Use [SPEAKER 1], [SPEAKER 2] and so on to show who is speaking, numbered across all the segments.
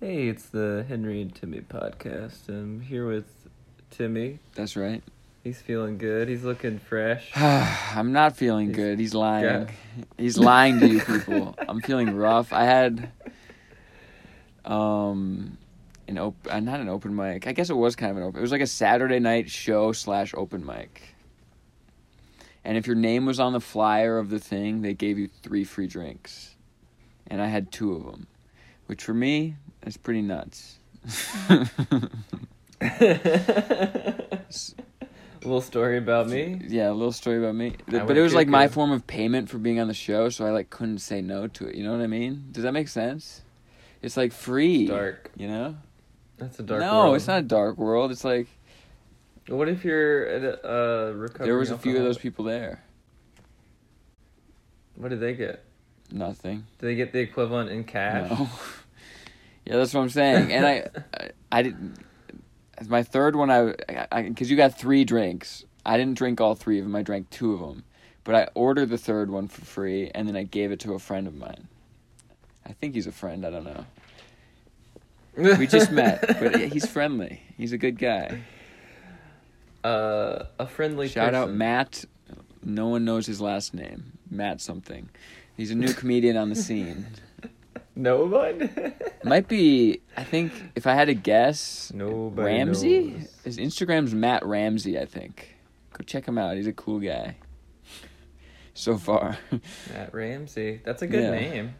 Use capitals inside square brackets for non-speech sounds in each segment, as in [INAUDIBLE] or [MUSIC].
[SPEAKER 1] Hey, it's the Henry and Timmy podcast. I'm here with Timmy.
[SPEAKER 2] That's right.
[SPEAKER 1] He's feeling good. He's looking fresh. [SIGHS]
[SPEAKER 2] I'm not feeling
[SPEAKER 1] He's-
[SPEAKER 2] good. He's lying.
[SPEAKER 1] Yeah.
[SPEAKER 2] He's lying to you [LAUGHS] people. I'm feeling rough. I had um an open, uh, not an open mic. I guess it was kind of an open. It was like a Saturday night show slash open mic. And if your name was on the flyer of the thing, they gave you three free drinks, and I had two of them, which for me is pretty nuts. [LAUGHS]
[SPEAKER 1] little story about me.
[SPEAKER 2] Yeah, a little story about me.
[SPEAKER 1] I
[SPEAKER 2] but it was like my form of payment for being on the show, so I like couldn't say no to it. You know what I mean? Does that make sense? It's like free.
[SPEAKER 1] Dark.
[SPEAKER 2] You know?
[SPEAKER 1] That's a dark.
[SPEAKER 2] no,
[SPEAKER 1] world.
[SPEAKER 2] it's not a dark world. It's like
[SPEAKER 1] What if you're a uh, recovering?
[SPEAKER 2] there was a few of those people there.
[SPEAKER 1] What did they get?
[SPEAKER 2] Nothing.
[SPEAKER 1] Did they get the equivalent in cash?
[SPEAKER 2] No. Yeah, that's what I'm saying. And I, [LAUGHS] I, I didn't. As my third one, I, because you got three drinks. I didn't drink all three of them. I drank two of them, but I ordered the third one for free, and then I gave it to a friend of mine. I think he's a friend. I don't know. We just [LAUGHS] met, but he's friendly. He's a good guy.
[SPEAKER 1] uh, a friendly.
[SPEAKER 2] Shout out. Matt. No one knows his last name. Matt something. He's a new [LAUGHS] comedian on the scene.
[SPEAKER 1] No one. [LAUGHS]
[SPEAKER 2] Might be. I think if I had to guess,
[SPEAKER 1] Nobody
[SPEAKER 2] Ramsey.
[SPEAKER 1] knows.
[SPEAKER 2] His Instagram's Matt Ramsey. I think. Go check him out. He's a cool guy. So far,
[SPEAKER 1] Matt Ramsey. That's a good
[SPEAKER 2] Yeah.
[SPEAKER 1] name.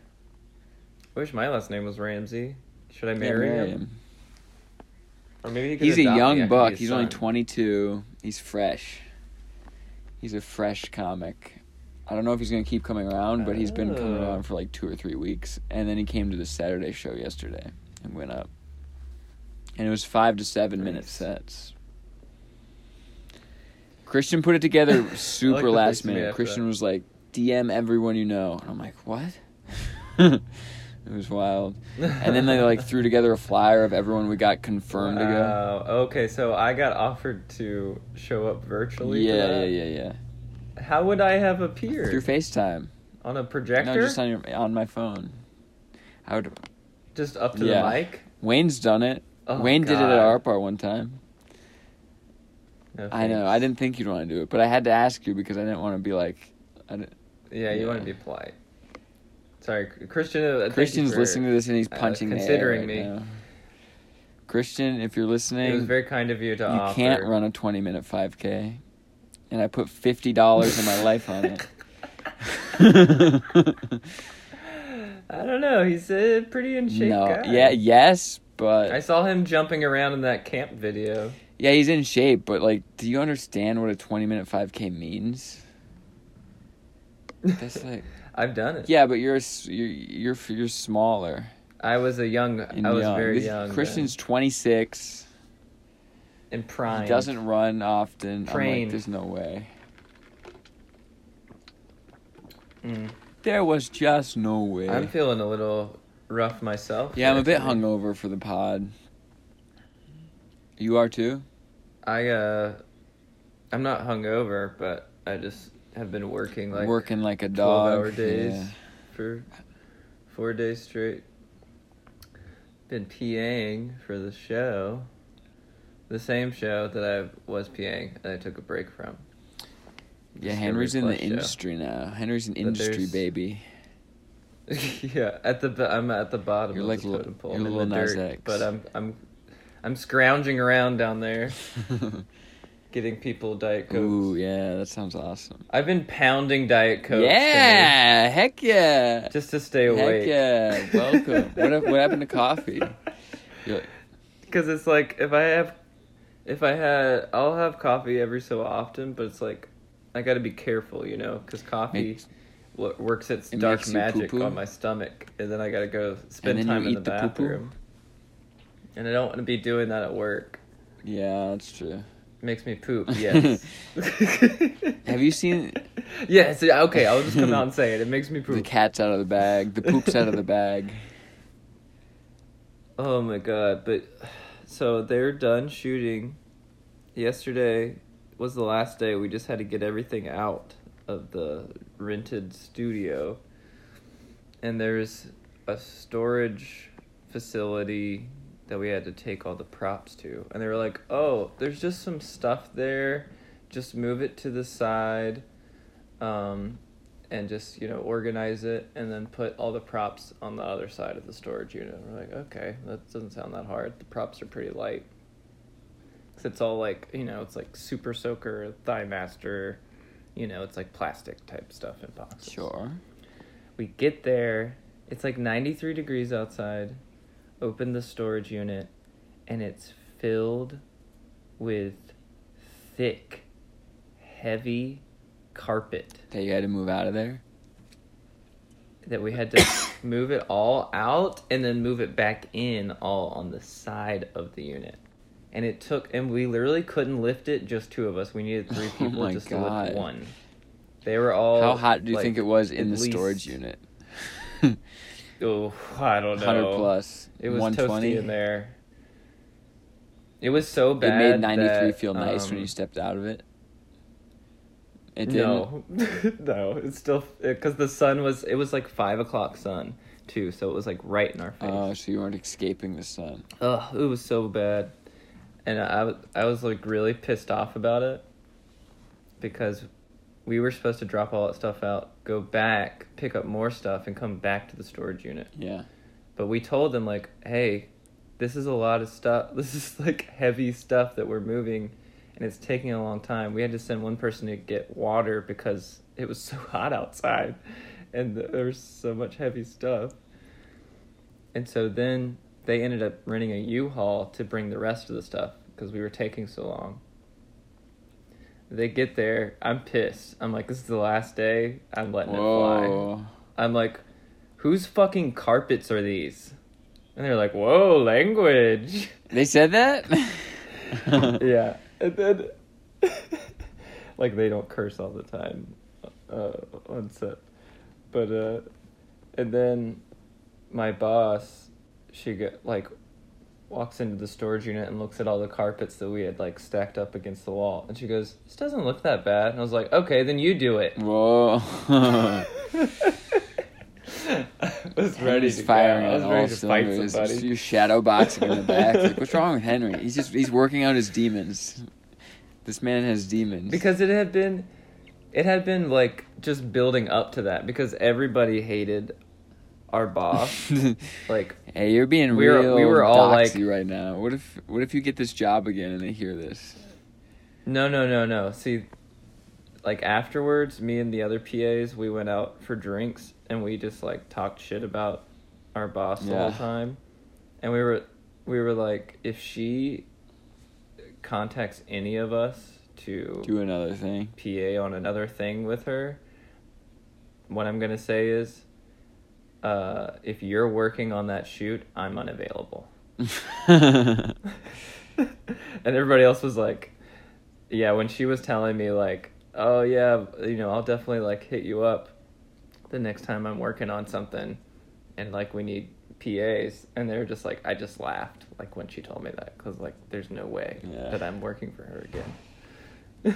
[SPEAKER 1] I wish my last name was Ramsey. Should I
[SPEAKER 2] Yeah,
[SPEAKER 1] marry
[SPEAKER 2] marry
[SPEAKER 1] him? Or maybe he could
[SPEAKER 2] He's a
[SPEAKER 1] adopt me. I
[SPEAKER 2] young buck. He's only 22. He's fresh. He's a fresh comic. I don't know if he's going to keep coming around, but he's been coming
[SPEAKER 1] Oh.
[SPEAKER 2] around for like two or three weeks. And then he came to the Saturday show yesterday and went up. And it was five to seven minute
[SPEAKER 1] Nice.
[SPEAKER 2] sets. Christian put it together [LAUGHS] super last
[SPEAKER 1] face to me
[SPEAKER 2] minute. Christian
[SPEAKER 1] that.
[SPEAKER 2] was like, DM everyone you know. And I'm like, what? [LAUGHS] it was wild. And then they like threw together a flyer of everyone we got confirmed to go.
[SPEAKER 1] Wow. Okay, so I got offered to show up virtually.
[SPEAKER 2] Yeah, yeah,
[SPEAKER 1] that?
[SPEAKER 2] yeah, yeah.
[SPEAKER 1] How would I have appeared
[SPEAKER 2] Through FaceTime.
[SPEAKER 1] on a projector?
[SPEAKER 2] No, just on your on my phone. I would.
[SPEAKER 1] Just up to
[SPEAKER 2] Yeah.
[SPEAKER 1] the mic.
[SPEAKER 2] Wayne's done it.
[SPEAKER 1] Oh,
[SPEAKER 2] Wayne did it at our part one time.
[SPEAKER 1] No
[SPEAKER 2] I know. I didn't think you'd want to do it, but I had to ask you because I didn't want to be like. I didn't,
[SPEAKER 1] Yeah, you
[SPEAKER 2] Yeah.
[SPEAKER 1] want to be polite. Sorry, Christian. Uh,
[SPEAKER 2] Christian's
[SPEAKER 1] for-
[SPEAKER 2] listening to this and he's
[SPEAKER 1] uh,
[SPEAKER 2] punching the air
[SPEAKER 1] considering
[SPEAKER 2] right
[SPEAKER 1] me.
[SPEAKER 2] now. Christian, if you're listening,
[SPEAKER 1] It was very kind of you to
[SPEAKER 2] you
[SPEAKER 1] offer.
[SPEAKER 2] can't run a 20 minute 5K, and I put fifty dollars of my life on it. [LAUGHS]
[SPEAKER 1] I don't know. He's a pretty in shape
[SPEAKER 2] no,
[SPEAKER 1] guy.
[SPEAKER 2] yeah, yes, but
[SPEAKER 1] I saw him jumping around in that camp video.
[SPEAKER 2] Yeah, he's in shape, but like, do you understand what a twenty minute five k means? That's [LAUGHS] like,
[SPEAKER 1] I've done it.
[SPEAKER 2] yeah, but you're you're you're you're smaller.
[SPEAKER 1] I was a young.
[SPEAKER 2] And
[SPEAKER 1] I was
[SPEAKER 2] young.
[SPEAKER 1] very
[SPEAKER 2] This-
[SPEAKER 1] young.
[SPEAKER 2] Christian's twenty six.
[SPEAKER 1] In prime.
[SPEAKER 2] He doesn't run often.
[SPEAKER 1] Trained.
[SPEAKER 2] like, there's no way.
[SPEAKER 1] Mm.
[SPEAKER 2] There was just no way.
[SPEAKER 1] I'm feeling a little rough myself.
[SPEAKER 2] yeah, I'm a bit hungover for the pod. You are too.
[SPEAKER 1] I uh, I'm not hungover, but I just have been working like
[SPEAKER 2] Working like a dog.
[SPEAKER 1] twelve hour days
[SPEAKER 2] Yeah.
[SPEAKER 1] for four days straight. Been PAing for the show, the same show that I was PAing and I took a break from.
[SPEAKER 2] Yeah, Henry's in the
[SPEAKER 1] show.
[SPEAKER 2] industry now. Henry's an industry baby. [LAUGHS]
[SPEAKER 1] yeah, at the I'm at the bottom
[SPEAKER 2] You're
[SPEAKER 1] of
[SPEAKER 2] like
[SPEAKER 1] the totem pole.
[SPEAKER 2] you're
[SPEAKER 1] I'm in the
[SPEAKER 2] Nas
[SPEAKER 1] dirt,
[SPEAKER 2] X.
[SPEAKER 1] but I'm I'm I'm scrounging around down there, [LAUGHS] getting people diet cokes.
[SPEAKER 2] Ooh, yeah, that sounds awesome.
[SPEAKER 1] I've been pounding diet cokes.
[SPEAKER 2] yeah, heck yeah.
[SPEAKER 1] Just to stay awake.
[SPEAKER 2] Heck yeah. Welcome. what, what happened to coffee? [LAUGHS] You're like,
[SPEAKER 1] Because it's like if I have, if I had, I'll have coffee every so often, but it's like I got to be careful, you know, because coffee
[SPEAKER 2] Makes-
[SPEAKER 1] works its
[SPEAKER 2] It
[SPEAKER 1] dark magic
[SPEAKER 2] poo-poo?
[SPEAKER 1] on my stomach, and then I got to go spend time in the
[SPEAKER 2] the poo-poo?
[SPEAKER 1] bathroom. And I don't want to be doing that at work.
[SPEAKER 2] yeah, that's true.
[SPEAKER 1] Makes me poop. [LAUGHS] Yes.
[SPEAKER 2] Have you seen
[SPEAKER 1] Yes. [LAUGHS] yeah, Okay. I'll just come out and say it. It makes me poop.
[SPEAKER 2] the cat's out of the bag, the poop's out of the bag? [LAUGHS]
[SPEAKER 1] Oh my god! But so they're done shooting. Yesterday was the last day. We just had to get everything out of the rented studio, and there's a storage facility that we had to take all the props to, and they were like, "Oh, there's just some stuff there. Just move it to the side." Um, and just you know organize it and then put all the props on the other side of the storage unit. We're like, okay, that doesn't sound that hard. The props are pretty light. 'Cause it's all like you know, it's like Super Soaker, Thigh Master, you know, it's like plastic type stuff in boxes.
[SPEAKER 2] Sure.
[SPEAKER 1] We get there, it's like ninety three degrees outside. Open the storage unit, and it's filled with thick, heavy carpet
[SPEAKER 2] That you had to move out of there.
[SPEAKER 1] that we had to [COUGHS] move it all out and then move it back in all on the side of the unit. And it took, and we literally couldn't lift it, just two of us. We needed three people
[SPEAKER 2] my
[SPEAKER 1] just to lift one. They were all.
[SPEAKER 2] How hot do you
[SPEAKER 1] like,
[SPEAKER 2] think it was in the storage unit? [LAUGHS]
[SPEAKER 1] Oh, I don't know.
[SPEAKER 2] 100 plus.
[SPEAKER 1] It was
[SPEAKER 2] 120.
[SPEAKER 1] toasty in there. It was so bad.
[SPEAKER 2] It made 93
[SPEAKER 1] that,
[SPEAKER 2] feel nice when
[SPEAKER 1] um,
[SPEAKER 2] you stepped out of it. It didn't.
[SPEAKER 1] No, [LAUGHS] no, it's still uh, because the sun was. It was like five o'clock sun too, so it was like right in our face.
[SPEAKER 2] Oh, so you weren't escaping the sun.
[SPEAKER 1] Ugh, it was so bad, and I, I was like really pissed off about it because we were supposed to drop all that stuff out, go back, pick up more stuff, and come back to the storage unit.
[SPEAKER 2] Yeah.
[SPEAKER 1] But we told them like, hey, this is a lot of stuff. [LAUGHS] This is like heavy stuff that we're moving, and it's taking a long time. We had to send one person to get water because it was [LAUGHS] so hot outside, and there was so much heavy stuff. And so then they ended up renting a U-Haul to bring the rest of the stuff because we were taking so long. They get there, I'm pissed. I'm like, this is the last day. I'm letting it fly. I'm like, whose fucking carpets are these? And they're like, whoa, language.
[SPEAKER 2] They said that? [LAUGHS]
[SPEAKER 1] yeah. And then, [LAUGHS] like, they don't curse all the time uh, on set. But, uh, and then my boss, she get, like, walks into the storage unit and looks at all the carpets that we had, like, stacked up against the wall. And she goes, this doesn't look that bad. And I was like, okay, then you do it.
[SPEAKER 2] Whoa. [LAUGHS] [LAUGHS] [LAUGHS]
[SPEAKER 1] Was ready to
[SPEAKER 2] firing
[SPEAKER 1] go. I was ready to fight somebody.
[SPEAKER 2] You're shadow boxing in the back. Like, what's wrong with Henry? He's just he's working out his demons. This man has demons.
[SPEAKER 1] because it had been it had been like just building up to that because everybody hated our boss [LAUGHS] like
[SPEAKER 2] hey, you're being
[SPEAKER 1] We were-
[SPEAKER 2] real
[SPEAKER 1] we were all like-
[SPEAKER 2] right now. What if what if you get this job again and they hear this?
[SPEAKER 1] no no no no see like afterwards me and the other pas we went out for drinks and we just like talked shit about our boss the whole time and we were we were like if she contacts any of us to
[SPEAKER 2] Do another thing.
[SPEAKER 1] PA on another thing with her, what I'm gonna say is, uh, if you're working on that shoot, I'm unavailable. [LAUGHS] [LAUGHS] and everybody else was like, yeah, when she was telling me like, oh yeah, you know, I'll definitely like hit you up the next time I'm working on something, and like we need PAs, and they were just like, I just laughed like when she told me that because like there's no way
[SPEAKER 2] Yeah.
[SPEAKER 1] that I'm working for her again. [LAUGHS]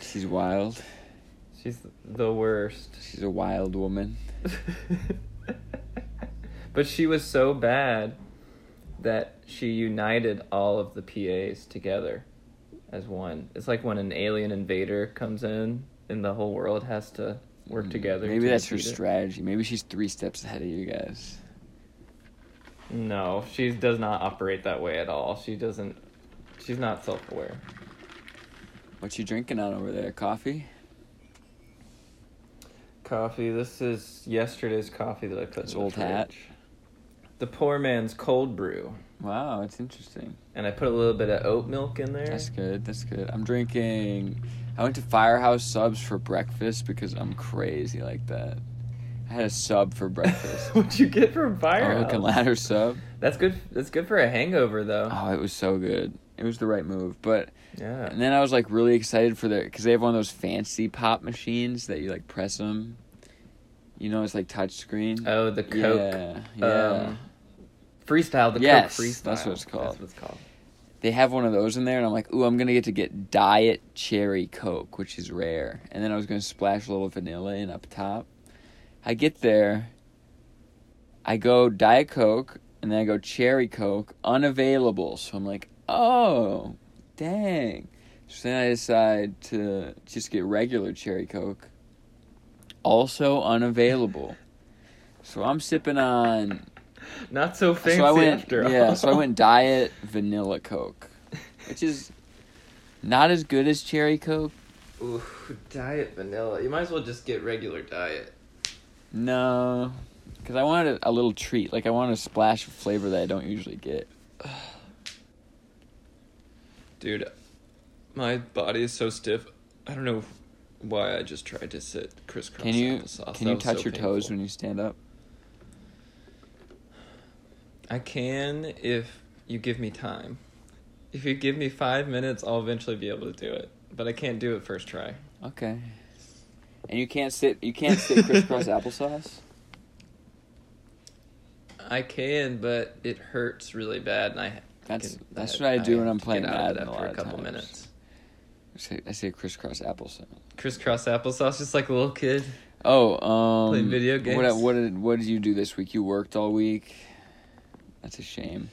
[SPEAKER 2] She's wild.
[SPEAKER 1] She's the worst.
[SPEAKER 2] She's a wild woman. [LAUGHS]
[SPEAKER 1] but she was so bad that she united all of the PAs together as one. It's like when an alien invader comes in and the whole world has to work together.
[SPEAKER 2] Mm, Maybe
[SPEAKER 1] to
[SPEAKER 2] that's her
[SPEAKER 1] it.
[SPEAKER 2] strategy. Maybe she's three steps ahead of you guys.
[SPEAKER 1] No, she does not operate that way at all. She doesn't. She's not self-aware.
[SPEAKER 2] What you drinking on over there? Coffee?
[SPEAKER 1] Coffee. This is yesterday's coffee that I put.
[SPEAKER 2] It's
[SPEAKER 1] in the
[SPEAKER 2] old
[SPEAKER 1] fridge.
[SPEAKER 2] hat.
[SPEAKER 1] The poor man's cold brew,
[SPEAKER 2] Wow, it's interesting.
[SPEAKER 1] and I put a little bit of oat milk in there.
[SPEAKER 2] That's good. That's good. I'm drinking. I went to Firehouse Subs for breakfast because I'm crazy like that. I had a sub for breakfast. [LAUGHS]
[SPEAKER 1] What'd you get from Firehouse?
[SPEAKER 2] and ladder sub.
[SPEAKER 1] That's good. That's good for a hangover, though.
[SPEAKER 2] Oh, it was so good. It was the right move. But
[SPEAKER 1] Yeah.
[SPEAKER 2] and then I was like really excited for their because they have one of those fancy pop machines that you like press them. You know, it's like touch screen.
[SPEAKER 1] Oh, the Coke.
[SPEAKER 2] Yeah, yeah.
[SPEAKER 1] Um, freestyle. The
[SPEAKER 2] Yes,
[SPEAKER 1] Coke freestyle.
[SPEAKER 2] that's what it's called.
[SPEAKER 1] That's what it's called.
[SPEAKER 2] they have one of those in there, and I'm like, ooh, I'm gonna get to get Diet Cherry Coke, which is rare. And then I was gonna splash a little vanilla in up top. I get there. I go Diet Coke, and then I go cherry coke unavailable. So I'm like, oh, dang. So then I decide to just get regular cherry coke, also unavailable. So I'm sipping on.
[SPEAKER 1] Not so fancy
[SPEAKER 2] so I went,
[SPEAKER 1] after all.
[SPEAKER 2] yeah. So I went diet vanilla coke, which is not as good as cherry coke.
[SPEAKER 1] Ooh, diet vanilla. You might as well just get regular diet.
[SPEAKER 2] No, because I wanted a, little treat. Like I wanted a splash of flavor that I don't usually get. [SIGHS]
[SPEAKER 1] Dude, my body is so stiff. I don't know why I just tried to sit crisscross
[SPEAKER 2] Can you
[SPEAKER 1] applesauce.
[SPEAKER 2] can
[SPEAKER 1] That
[SPEAKER 2] you touch
[SPEAKER 1] so
[SPEAKER 2] your toes when you stand up?
[SPEAKER 1] I can if you give me time. If you give me five minutes, I'll eventually be able to do it. But I can't do it first try.
[SPEAKER 2] Okay. And you can't sit. You can't sit crisscross [LAUGHS] applesauce.
[SPEAKER 1] I can, but it hurts really bad, and I.
[SPEAKER 2] That's
[SPEAKER 1] can-
[SPEAKER 2] that's
[SPEAKER 1] I-
[SPEAKER 2] what I do
[SPEAKER 1] I
[SPEAKER 2] when I'm playing Madden a
[SPEAKER 1] after a
[SPEAKER 2] of
[SPEAKER 1] couple
[SPEAKER 2] times.
[SPEAKER 1] minutes.
[SPEAKER 2] I say, I say crisscross applesauce.
[SPEAKER 1] Crisscross applesauce, just like a little kid.
[SPEAKER 2] Oh, um,
[SPEAKER 1] Playing video
[SPEAKER 2] What
[SPEAKER 1] games?
[SPEAKER 2] what did what did you do this week? You worked all week. That's a shame.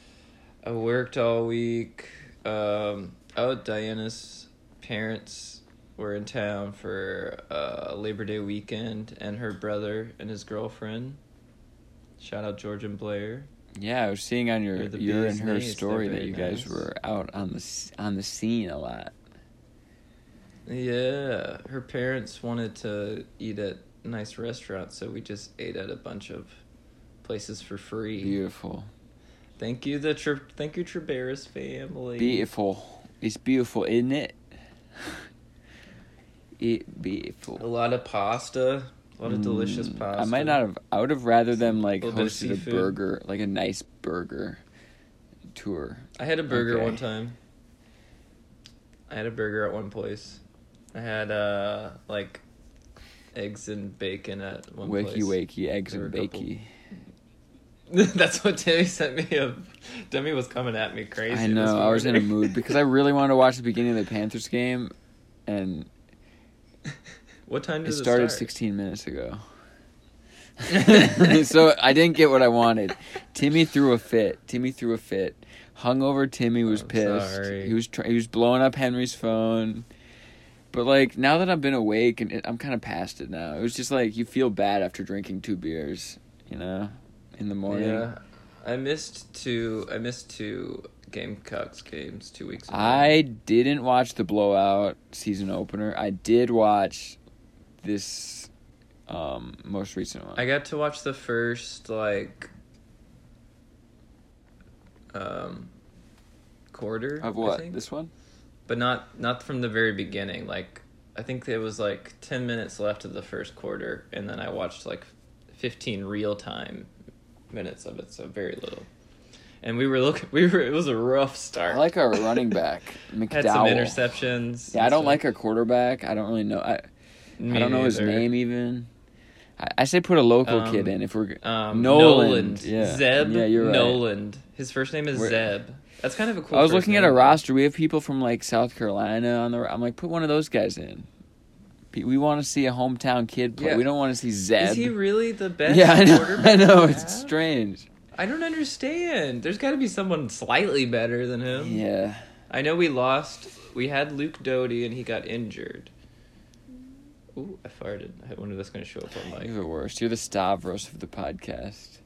[SPEAKER 1] I worked all week. Um, oh, Diana's parents were in town for uh, Labor Day weekend, and her brother and his girlfriend. Shout out George and Blair.
[SPEAKER 2] Yeah, I was seeing on your your and her.
[SPEAKER 1] They're
[SPEAKER 2] story that you guys
[SPEAKER 1] nice.
[SPEAKER 2] were out on the on the scene a lot.
[SPEAKER 1] Yeah, her parents wanted to eat at nice restaurants, so we just ate at a bunch of places for free.
[SPEAKER 2] Beautiful,
[SPEAKER 1] Thank you, the Tre- thank you, Treberis family.
[SPEAKER 2] beautiful. It's beautiful, isn't it? [LAUGHS] it beautiful.
[SPEAKER 1] A lot of pasta, a lot of delicious
[SPEAKER 2] Mm,
[SPEAKER 1] pasta.
[SPEAKER 2] I might not have. I would have rather them like
[SPEAKER 1] of
[SPEAKER 2] hosted a burger, like a nice burger tour.
[SPEAKER 1] I had a burger
[SPEAKER 2] Okay.
[SPEAKER 1] one time. I had a burger at one place. I had uh like eggs and bacon at one
[SPEAKER 2] Wakey
[SPEAKER 1] place.
[SPEAKER 2] wakey, eggs
[SPEAKER 1] There
[SPEAKER 2] and
[SPEAKER 1] a
[SPEAKER 2] bakey. [LAUGHS]
[SPEAKER 1] That's what Timmy sent me. A Demi was coming at me crazy.
[SPEAKER 2] I know. I was in a mood because I really wanted to watch the beginning of the Panthers game, and [LAUGHS]
[SPEAKER 1] what time did it it
[SPEAKER 2] started
[SPEAKER 1] start?
[SPEAKER 2] 16 minutes ago. [LAUGHS] so I didn't get what I wanted. Timmy threw a fit. Timmy threw a fit. Hungover Timmy was
[SPEAKER 1] I'm
[SPEAKER 2] pissed.
[SPEAKER 1] sorry.
[SPEAKER 2] He was try- he was blowing up Henry's phone. But like now that I've been awake and it, I'm kind of past it now. It was just like you feel bad after drinking two beers, you know, in the morning.
[SPEAKER 1] Yeah, I missed two. I missed two Gamecocks games two weeks ago.
[SPEAKER 2] I didn't watch the blowout season opener. I did watch this um, most recent one.
[SPEAKER 1] I got to watch the first like um quarter
[SPEAKER 2] of
[SPEAKER 1] I
[SPEAKER 2] what?
[SPEAKER 1] think.
[SPEAKER 2] This one?
[SPEAKER 1] but not not from the very beginning. Like I think it was like ten minutes left of the first quarter, and then I watched like fifteen real time minutes of it, so very little. And we were looking. [LAUGHS] We were. It was a rough start.
[SPEAKER 2] I like our running [LAUGHS] back, McDowell.
[SPEAKER 1] had some interceptions.
[SPEAKER 2] Yeah, I don't
[SPEAKER 1] stuff.
[SPEAKER 2] like our quarterback. I don't really know. I
[SPEAKER 1] Me
[SPEAKER 2] I don't know his name even. I, I say put a local
[SPEAKER 1] Um,
[SPEAKER 2] kid in if we're
[SPEAKER 1] Um,
[SPEAKER 2] Noland,
[SPEAKER 1] Noland.
[SPEAKER 2] yeah.
[SPEAKER 1] Zeb.
[SPEAKER 2] Yeah, you're right.
[SPEAKER 1] Noland. His first name is
[SPEAKER 2] Where-
[SPEAKER 1] Zeb. That's kind of a cool.
[SPEAKER 2] I was looking at a roster. We have people from like South Carolina on the. I'm like, put one of those guys in. We want to see a hometown kid play.
[SPEAKER 1] Yeah.
[SPEAKER 2] We don't want to see Zeb.
[SPEAKER 1] Is he really the [LAUGHS] best?
[SPEAKER 2] yeah, I know.
[SPEAKER 1] quarterback
[SPEAKER 2] I know. It's strange.
[SPEAKER 1] I don't understand. There's got to be someone slightly better than him.
[SPEAKER 2] Yeah.
[SPEAKER 1] I know we lost. We had Luke Doty and he got injured. Ooh, I farted. I wonder if that's going to show up on
[SPEAKER 2] my.
[SPEAKER 1] You're
[SPEAKER 2] the worst. You're the Stavros of the podcast.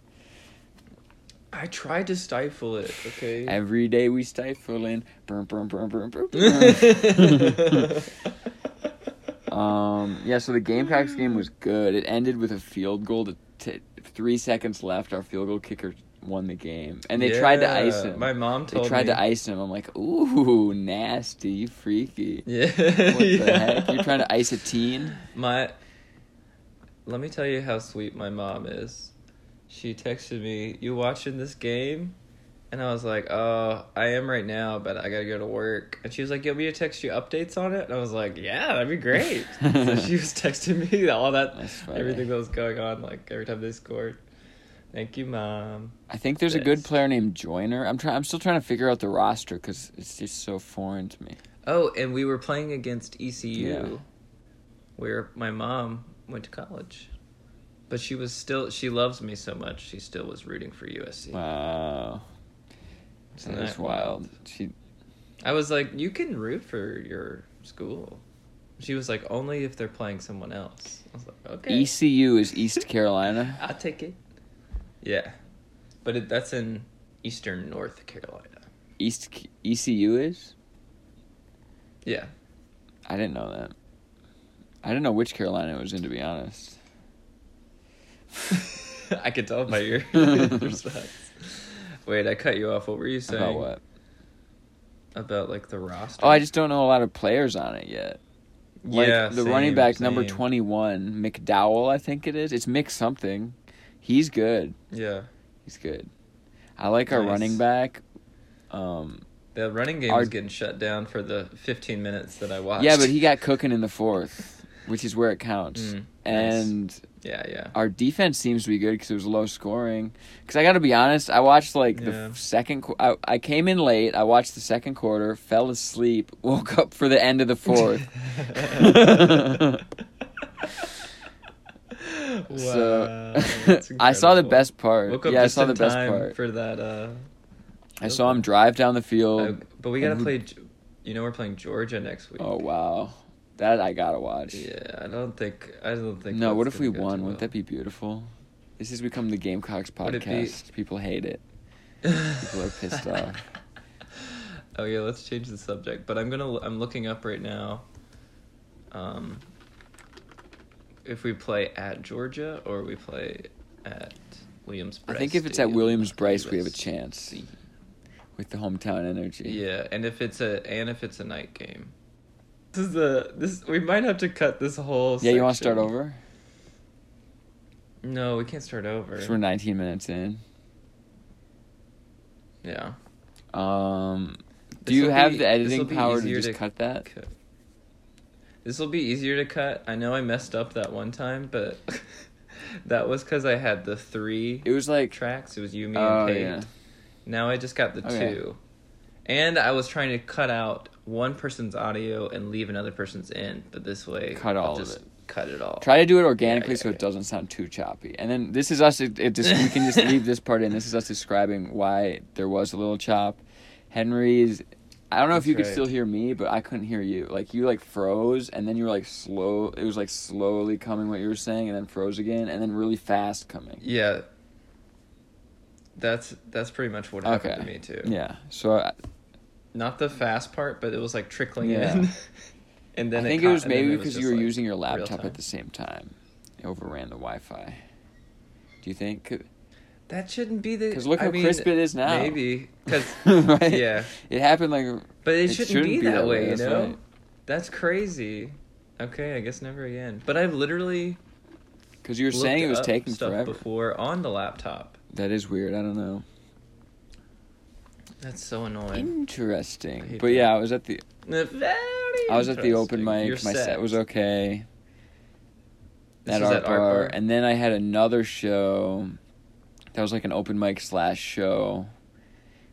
[SPEAKER 1] I tried to stifle it. Okay.
[SPEAKER 2] Every day we stifle in. Burn, burn, burn, burn, burn, burn. Um. Yeah. So the Gamecocks game was good. It ended with a field goal. To t- three seconds left. Our field goal kicker won the game, and they tried to ice him.
[SPEAKER 1] My mom
[SPEAKER 2] they tried
[SPEAKER 1] me.
[SPEAKER 2] to ice him. I'm like, ooh, nasty, freaky.
[SPEAKER 1] Yeah.
[SPEAKER 2] What the
[SPEAKER 1] yeah. [LAUGHS]
[SPEAKER 2] heck? You're trying to ice a teen?
[SPEAKER 1] My. Let me tell you how sweet my mom is. She texted me, "You watching this game?" And I was like, "Oh, I am right now, but I gotta go to work." And she was like, "You want me to text you updates on it?" And I was like, "Yeah, that'd be great." [LAUGHS] so she was texting me [LAUGHS] all that, everything that was going on, like every time they scored. Thank you, mom.
[SPEAKER 2] I think there's a good player named Joyner. I'm trying. I'm still trying to figure out the roster because it's just so foreign to me.
[SPEAKER 1] Oh, and we were playing against ECU,
[SPEAKER 2] Yeah.
[SPEAKER 1] where my mom went to college. But she was still she loves me so much. She still was rooting for USC.
[SPEAKER 2] Wow.
[SPEAKER 1] Isn't
[SPEAKER 2] That's
[SPEAKER 1] that
[SPEAKER 2] wild. She
[SPEAKER 1] I was like, you can root for your school. She was like, only if they're playing someone else. I was like, okay.
[SPEAKER 2] ECU is East Carolina. [LAUGHS]
[SPEAKER 1] I'll take it. Yeah, but it, that's in Eastern North Carolina.
[SPEAKER 2] East ECU is?
[SPEAKER 1] Yeah.
[SPEAKER 2] I didn't know that. I didn't know which Carolina it was in to be honest. [LAUGHS]
[SPEAKER 1] I could tell by your [LAUGHS] response. Wait, I cut you off. What were you saying?
[SPEAKER 2] About what?
[SPEAKER 1] About like the roster.
[SPEAKER 2] Oh, I just don't know a lot of players on it yet. Like
[SPEAKER 1] yeah,
[SPEAKER 2] the
[SPEAKER 1] same,
[SPEAKER 2] running back number 21, McDowell, I think it is. It's Mick something. He's good.
[SPEAKER 1] Yeah,
[SPEAKER 2] He's good. I like our running back. Um,
[SPEAKER 1] the running game
[SPEAKER 2] Our-
[SPEAKER 1] was getting shut down for the 15 minutes that I watched.
[SPEAKER 2] yeah, but he got cooking in the fourth, [LAUGHS] which is where it counts.
[SPEAKER 1] Mm, nice.
[SPEAKER 2] and
[SPEAKER 1] Yeah, yeah.
[SPEAKER 2] our defense seems to be good because it was low scoring. Because I got to be honest, I watched like the
[SPEAKER 1] Yeah.
[SPEAKER 2] f- second. Qu- I, I came in late. I watched the second quarter, fell asleep, [LAUGHS] woke up for the end of the fourth. [LAUGHS] So [LAUGHS] I saw the best part.
[SPEAKER 1] Woke up
[SPEAKER 2] yeah, I saw the best part.
[SPEAKER 1] for that. Uh,
[SPEAKER 2] I saw him drive down the
[SPEAKER 1] uh,
[SPEAKER 2] field.
[SPEAKER 1] but we gotta
[SPEAKER 2] who-
[SPEAKER 1] play. You know, we're playing Georgia next week.
[SPEAKER 2] Oh wow, that I gotta watch.
[SPEAKER 1] Yeah, I don't think. I don't think.
[SPEAKER 2] No, what if we won? Wouldn't
[SPEAKER 1] well.
[SPEAKER 2] that be beautiful? This has become the Gamecocks podcast. People hate it. People are pissed [LAUGHS] off.
[SPEAKER 1] Oh yeah, let's change the subject. But I'm gonna. I'm looking up right now. Um. If we play at Georgia or we play at Williams.
[SPEAKER 2] Brice
[SPEAKER 1] I
[SPEAKER 2] think if it's at Williams Brice, we have a chance with the hometown energy.
[SPEAKER 1] Yeah, and if it's a and if it's a night game. This is a this. We might have to cut this whole.
[SPEAKER 2] Yeah, you want to start over?
[SPEAKER 1] No, we can't start over.
[SPEAKER 2] we're 19 minutes in.
[SPEAKER 1] Yeah.
[SPEAKER 2] Um, do
[SPEAKER 1] This'll
[SPEAKER 2] you have
[SPEAKER 1] be-
[SPEAKER 2] the editing power to just
[SPEAKER 1] to
[SPEAKER 2] cut that?
[SPEAKER 1] cut. This will be easier to cut. I know I messed up that one time, but [LAUGHS] that was because I had the three
[SPEAKER 2] It was like,
[SPEAKER 1] tracks. It was you, me,
[SPEAKER 2] oh
[SPEAKER 1] and Kate.
[SPEAKER 2] yeah,
[SPEAKER 1] Now I just got the
[SPEAKER 2] Okay.
[SPEAKER 1] two. And I was trying to cut out one person's audio and leave another person's in, but this way
[SPEAKER 2] Cut
[SPEAKER 1] I'll
[SPEAKER 2] all of
[SPEAKER 1] just
[SPEAKER 2] it.
[SPEAKER 1] cut it all.
[SPEAKER 2] try to do it organically
[SPEAKER 1] yeah,
[SPEAKER 2] so
[SPEAKER 1] yeah.
[SPEAKER 2] it doesn't sound too choppy. And then this is us. It, it just we can just [LAUGHS] leave this part in. This is us describing why there was a little chop. Henry's. I don't know if
[SPEAKER 1] That's
[SPEAKER 2] you could still hear me, but I couldn't hear you. Like you like froze, and then you were like slow. It was like slowly coming what you were saying, and then froze again, and then really fast coming.
[SPEAKER 1] Yeah. That's that's pretty much what happened
[SPEAKER 2] Okay.
[SPEAKER 1] to me too.
[SPEAKER 2] Yeah. So I,
[SPEAKER 1] Not the fast part, but it was like trickling
[SPEAKER 2] Yeah.
[SPEAKER 1] in. [LAUGHS] and then
[SPEAKER 2] I think
[SPEAKER 1] it,
[SPEAKER 2] it was maybe
[SPEAKER 1] was
[SPEAKER 2] because you were
[SPEAKER 1] like,
[SPEAKER 2] using your laptop at the same time. It overran the Wi-Fi. Do you think?
[SPEAKER 1] That shouldn't be the.
[SPEAKER 2] Because look
[SPEAKER 1] I
[SPEAKER 2] how
[SPEAKER 1] mean,
[SPEAKER 2] crisp it is now.
[SPEAKER 1] Maybe because [LAUGHS]
[SPEAKER 2] right?
[SPEAKER 1] yeah,
[SPEAKER 2] It happened like.
[SPEAKER 1] but it,
[SPEAKER 2] It
[SPEAKER 1] shouldn't,
[SPEAKER 2] shouldn't
[SPEAKER 1] be, that,
[SPEAKER 2] that way.
[SPEAKER 1] You know,
[SPEAKER 2] right.
[SPEAKER 1] that's crazy. Okay, I guess never again. But I've literally
[SPEAKER 2] Because you were saying it was taking
[SPEAKER 1] stuff
[SPEAKER 2] forever.
[SPEAKER 1] before on the laptop.
[SPEAKER 2] That is weird. I don't know.
[SPEAKER 1] That's so annoying.
[SPEAKER 2] Interesting. But
[SPEAKER 1] that.
[SPEAKER 2] yeah, I was at the
[SPEAKER 1] Very
[SPEAKER 2] I was at the open mic.
[SPEAKER 1] You're
[SPEAKER 2] My set was okay.
[SPEAKER 1] This
[SPEAKER 2] At
[SPEAKER 1] was
[SPEAKER 2] art,
[SPEAKER 1] at Art
[SPEAKER 2] bar.
[SPEAKER 1] Bar?
[SPEAKER 2] and then I had another show. That was like an open mic slash show,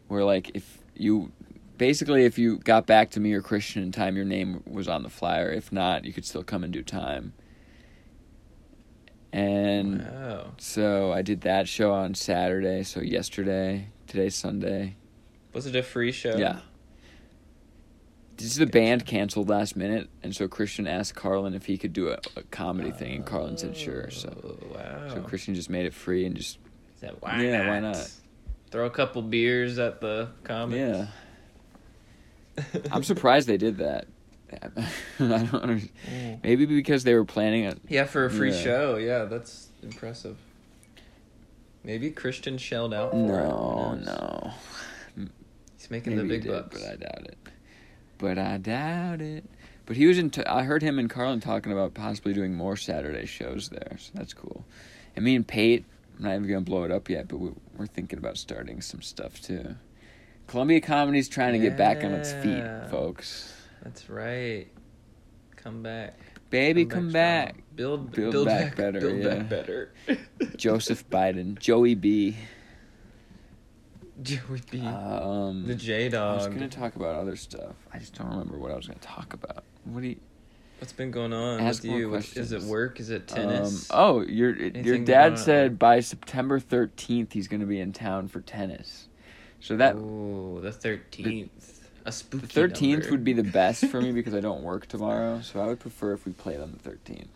[SPEAKER 2] where like if you, basically if you got back to me or Christian in time, your name was on the flyer. If not, you could still come and do time. And
[SPEAKER 1] Wow.
[SPEAKER 2] so I did that show on Saturday. So yesterday, today's Sunday.
[SPEAKER 1] Was it a free show?
[SPEAKER 2] Yeah. This the band canceled last minute, and so Christian asked Carlin if he could do a, a comedy thing, and Carlin said sure. So,
[SPEAKER 1] Oh, wow.
[SPEAKER 2] so Christian just made it free and just
[SPEAKER 1] Said, why
[SPEAKER 2] Yeah,
[SPEAKER 1] not?
[SPEAKER 2] why not?
[SPEAKER 1] Throw a couple beers at the comics.
[SPEAKER 2] yeah. I'm surprised they did that. [LAUGHS] I don't understand.
[SPEAKER 1] Mm.
[SPEAKER 2] Maybe because they were planning it.
[SPEAKER 1] Yeah, for a free
[SPEAKER 2] Yeah.
[SPEAKER 1] show. Yeah, that's impressive. Maybe Christian shelled out for
[SPEAKER 2] No, no.
[SPEAKER 1] He's making
[SPEAKER 2] Maybe
[SPEAKER 1] the
[SPEAKER 2] he
[SPEAKER 1] big
[SPEAKER 2] did,
[SPEAKER 1] bucks.
[SPEAKER 2] but I doubt it. But I doubt it. But he was in. T- I heard him and Carlin talking about possibly doing more Saturday shows there, so that's cool. And me and Pate, I'm not even gonna blow it up yet, but we, we're thinking about starting some stuff too. Columbia Comedy's trying to get back on its feet, folks.
[SPEAKER 1] That's right. Come back.
[SPEAKER 2] Baby, come
[SPEAKER 1] strong.
[SPEAKER 2] back.
[SPEAKER 1] Build,
[SPEAKER 2] Build
[SPEAKER 1] build,
[SPEAKER 2] back
[SPEAKER 1] back,
[SPEAKER 2] better,
[SPEAKER 1] Build
[SPEAKER 2] yeah.
[SPEAKER 1] back better. [LAUGHS]
[SPEAKER 2] Joseph Biden, Joey B. [LAUGHS]
[SPEAKER 1] Joey B.
[SPEAKER 2] Um,
[SPEAKER 1] the J
[SPEAKER 2] I was gonna talk about other stuff. I just don't remember what I was gonna talk about. What do you?
[SPEAKER 1] What's been going on
[SPEAKER 2] Ask
[SPEAKER 1] with
[SPEAKER 2] more
[SPEAKER 1] you? What- Is it work? Is it tennis?
[SPEAKER 2] Um, oh, your your dad said by September thirteenth he's going to be in town for tennis. So that
[SPEAKER 1] Ooh, the thirteenth. A spooky.
[SPEAKER 2] the thirteenth would be the best for me [LAUGHS] because I don't work tomorrow. So I would prefer if we played on the thirteenth.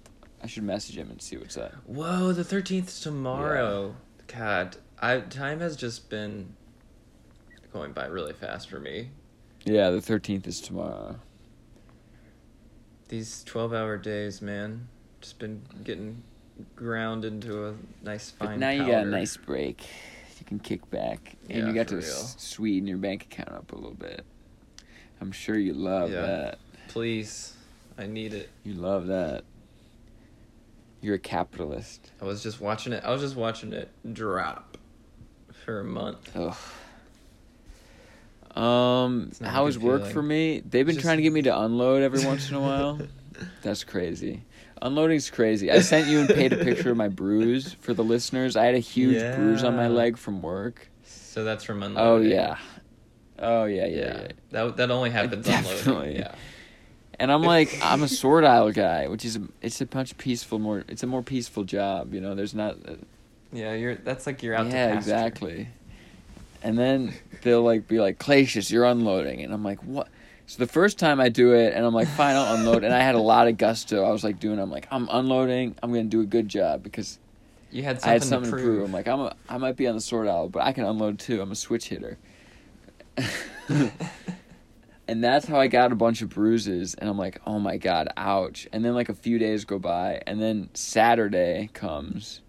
[SPEAKER 2] I should message him and see what's up.
[SPEAKER 1] Whoa, the thirteenth tomorrow. God, I time has just been going by really fast for me.
[SPEAKER 2] Yeah, the thirteenth is tomorrow.
[SPEAKER 1] These twelve-hour days, man, just been getting ground into a nice
[SPEAKER 2] But
[SPEAKER 1] fine.
[SPEAKER 2] now you got a nice break. You can kick back, and
[SPEAKER 1] Yeah,
[SPEAKER 2] you got to
[SPEAKER 1] real.
[SPEAKER 2] sweeten your bank account up a little bit. I'm sure you love
[SPEAKER 1] Yeah.
[SPEAKER 2] that.
[SPEAKER 1] Please, I need it.
[SPEAKER 2] You love that. You're a capitalist.
[SPEAKER 1] I was just watching it. I was just watching it drop for a month.
[SPEAKER 2] Ugh. Um,
[SPEAKER 1] a
[SPEAKER 2] how was work
[SPEAKER 1] feeling.
[SPEAKER 2] for me? They've been
[SPEAKER 1] Just-
[SPEAKER 2] trying to get me to unload every once in a while. [LAUGHS] That's crazy. Unloading's crazy. I sent you and Pate a picture of my bruise for the listeners. I had a huge bruise on my leg from work.
[SPEAKER 1] So that's from
[SPEAKER 2] Oh
[SPEAKER 1] unloading.
[SPEAKER 2] yeah. Oh yeah, yeah,
[SPEAKER 1] yeah.
[SPEAKER 2] yeah.
[SPEAKER 1] That that only happens [LAUGHS]
[SPEAKER 2] Definitely.
[SPEAKER 1] unloading. Yeah.
[SPEAKER 2] And I'm [LAUGHS] like, I'm a sort aisle guy, which is a, it's a much peaceful, more it's a more peaceful job. You know, there's not. uh,
[SPEAKER 1] Yeah, you're. That's like you're out. to
[SPEAKER 2] yeah, exactly. And then they'll like be like, Clacius, you're unloading, and I'm like, what? So the first time I do it, and I'm like, fine, I'll unload, and I had a lot of gusto. I was like doing, I'm like, I'm unloading, I'm gonna do a good job because
[SPEAKER 1] You had something,
[SPEAKER 2] I had something
[SPEAKER 1] to
[SPEAKER 2] to
[SPEAKER 1] prove.
[SPEAKER 2] prove. I'm like, I'm a, I might be on the sort aisle, but I can unload too. I'm a switch hitter. [LAUGHS] and that's how I got a bunch of bruises, and I'm like, oh my god, ouch. And then like a few days go by, and then Saturday comes,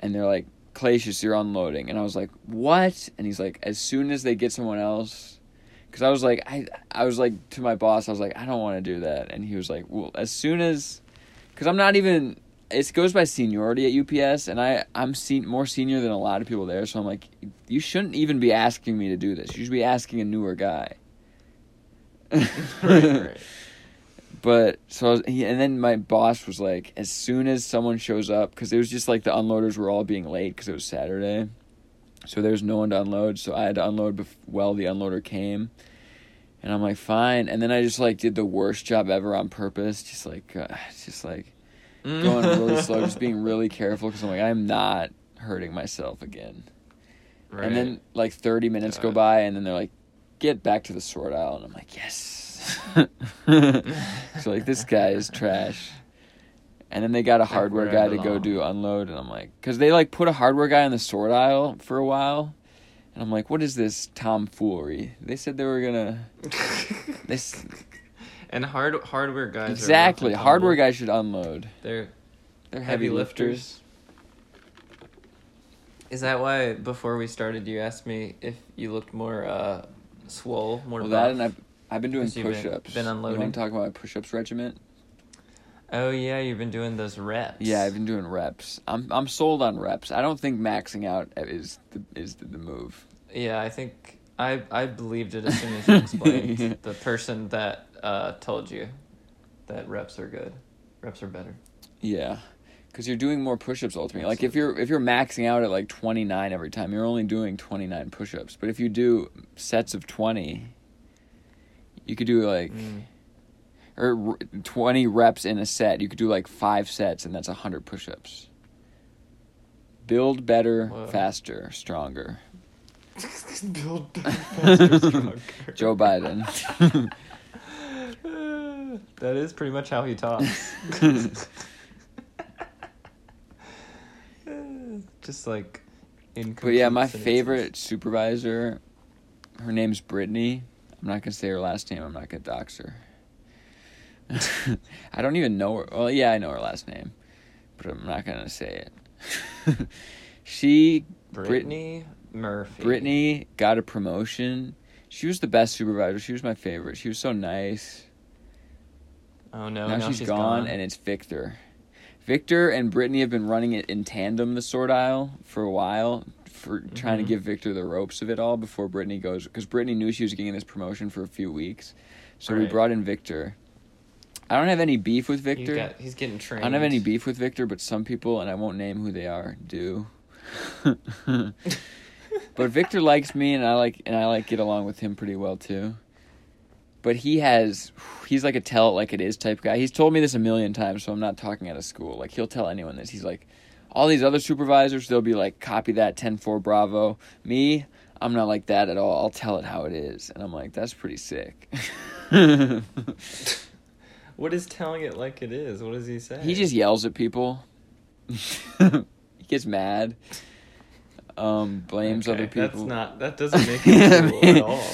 [SPEAKER 2] and they're like, Clacius, you're unloading, and I was like, what? And he's like, as soon as they get someone else. Because I was like, I, I was like to my boss, I was like, I don't want to do that, and he was like, well, as soon as, because I'm not even it goes by seniority at UPS, and I I'm sen- more senior than a lot of people there. So I'm like, you shouldn't even be asking me to do this. You should be asking a newer guy. [LAUGHS]
[SPEAKER 1] right, right.
[SPEAKER 2] But so I was, he, and then my boss was like, as soon as someone shows up, because it was just like the unloaders were all being late because it was Saturday, so there was no one to unload. So I had to unload bef- while the unloader came, and I'm like, fine. And then I just like did the worst job ever on purpose, just like, uh, just like going really [LAUGHS] slow, just being really careful because I'm like, I'm not hurting myself again.
[SPEAKER 1] Right.
[SPEAKER 2] And then like 30 minutes go by, and then they're like, get back to the sort aisle, and I'm like, yes. [LAUGHS] so like this guy is trash. And then they got a hardware guy to go do unload, and I'm like, because they like put a hardware guy in the sort aisle for a while, and I'm like, what is this tomfoolery? They said they were gonna [LAUGHS] this
[SPEAKER 1] and hard hardware guys.
[SPEAKER 2] exactly hardware guys should unload.
[SPEAKER 1] They're
[SPEAKER 2] They're
[SPEAKER 1] heavy,
[SPEAKER 2] heavy,
[SPEAKER 1] lifters.
[SPEAKER 2] lifters.
[SPEAKER 1] Is that why before we started you asked me if you looked more uh swole, more
[SPEAKER 2] Well,
[SPEAKER 1] buff?
[SPEAKER 2] that and I've been doing
[SPEAKER 1] been-
[SPEAKER 2] push-ups.
[SPEAKER 1] been
[SPEAKER 2] You
[SPEAKER 1] unloading?
[SPEAKER 2] want to talk about my push-ups regiment?
[SPEAKER 1] Oh yeah, you've been doing those reps.
[SPEAKER 2] Yeah, I've been doing reps. I'm I'm sold on reps. I don't think maxing out is the is the, the move.
[SPEAKER 1] Yeah, I think I I believed it as soon as you explained
[SPEAKER 2] Yeah. [LAUGHS]
[SPEAKER 1] the person that uh told you that reps are good. Reps are better.
[SPEAKER 2] Yeah, because you're doing more push-ups ultimately. Like if you're if you're maxing out at like 29 every time, you're only doing 29 push-ups. But if you do sets of 20, you could do like
[SPEAKER 1] Mm.
[SPEAKER 2] or 20 reps in a set. You could do like five sets, and that's 100 push-ups. Build better,
[SPEAKER 1] Whoa.
[SPEAKER 2] faster, stronger. [LAUGHS]
[SPEAKER 1] Build [LAUGHS] faster, stronger.
[SPEAKER 2] Joe Biden. [LAUGHS]
[SPEAKER 1] that is pretty much how he talks. Just like in.
[SPEAKER 2] But yeah, my favorite supervisor, her name's Brittany. I'm not gonna say her last name. I'm not gonna dox her. [LAUGHS] I don't even know her. Well, yeah, I know her last name, but I'm not gonna say it. [LAUGHS] she, Brit-
[SPEAKER 1] Brittany Murphy.
[SPEAKER 2] Brittany, got a promotion. She was the best supervisor. She was my favorite. She was so nice.
[SPEAKER 1] Oh no!
[SPEAKER 2] now,
[SPEAKER 1] now
[SPEAKER 2] she's gone, and it's Victor. Victor and Brittany have been running it in tandem, the sort aisle, for a while, for trying to
[SPEAKER 1] Mhm.
[SPEAKER 2] give Victor the ropes of it all before Brittany goes. Because Brittany knew she was getting this promotion for a few weeks, so we brought in Victor. I don't have any beef with
[SPEAKER 1] He's
[SPEAKER 2] Victor.
[SPEAKER 1] got- he's getting trained.
[SPEAKER 2] I don't have any beef with Victor, but some people, and I won't name who they are, do. [LAUGHS] but Victor likes me, and I like and I like get along with him pretty well too. but he has he's like a tell it like it is type guy. He's told me this a million times, so I'm not talking out of school. Like he'll tell anyone this. He's like all these other supervisors, they'll be like copy that 10-4 Bravo. Me, I'm not like that at all. I'll tell it how it is. And I'm like that's pretty sick. [LAUGHS]
[SPEAKER 1] What is telling it like it is? What does he say?
[SPEAKER 2] he just yells at people. [LAUGHS] he gets mad. Um blames
[SPEAKER 1] Okay,
[SPEAKER 2] other people.
[SPEAKER 1] That's not. That doesn't make [LAUGHS] him cool at all.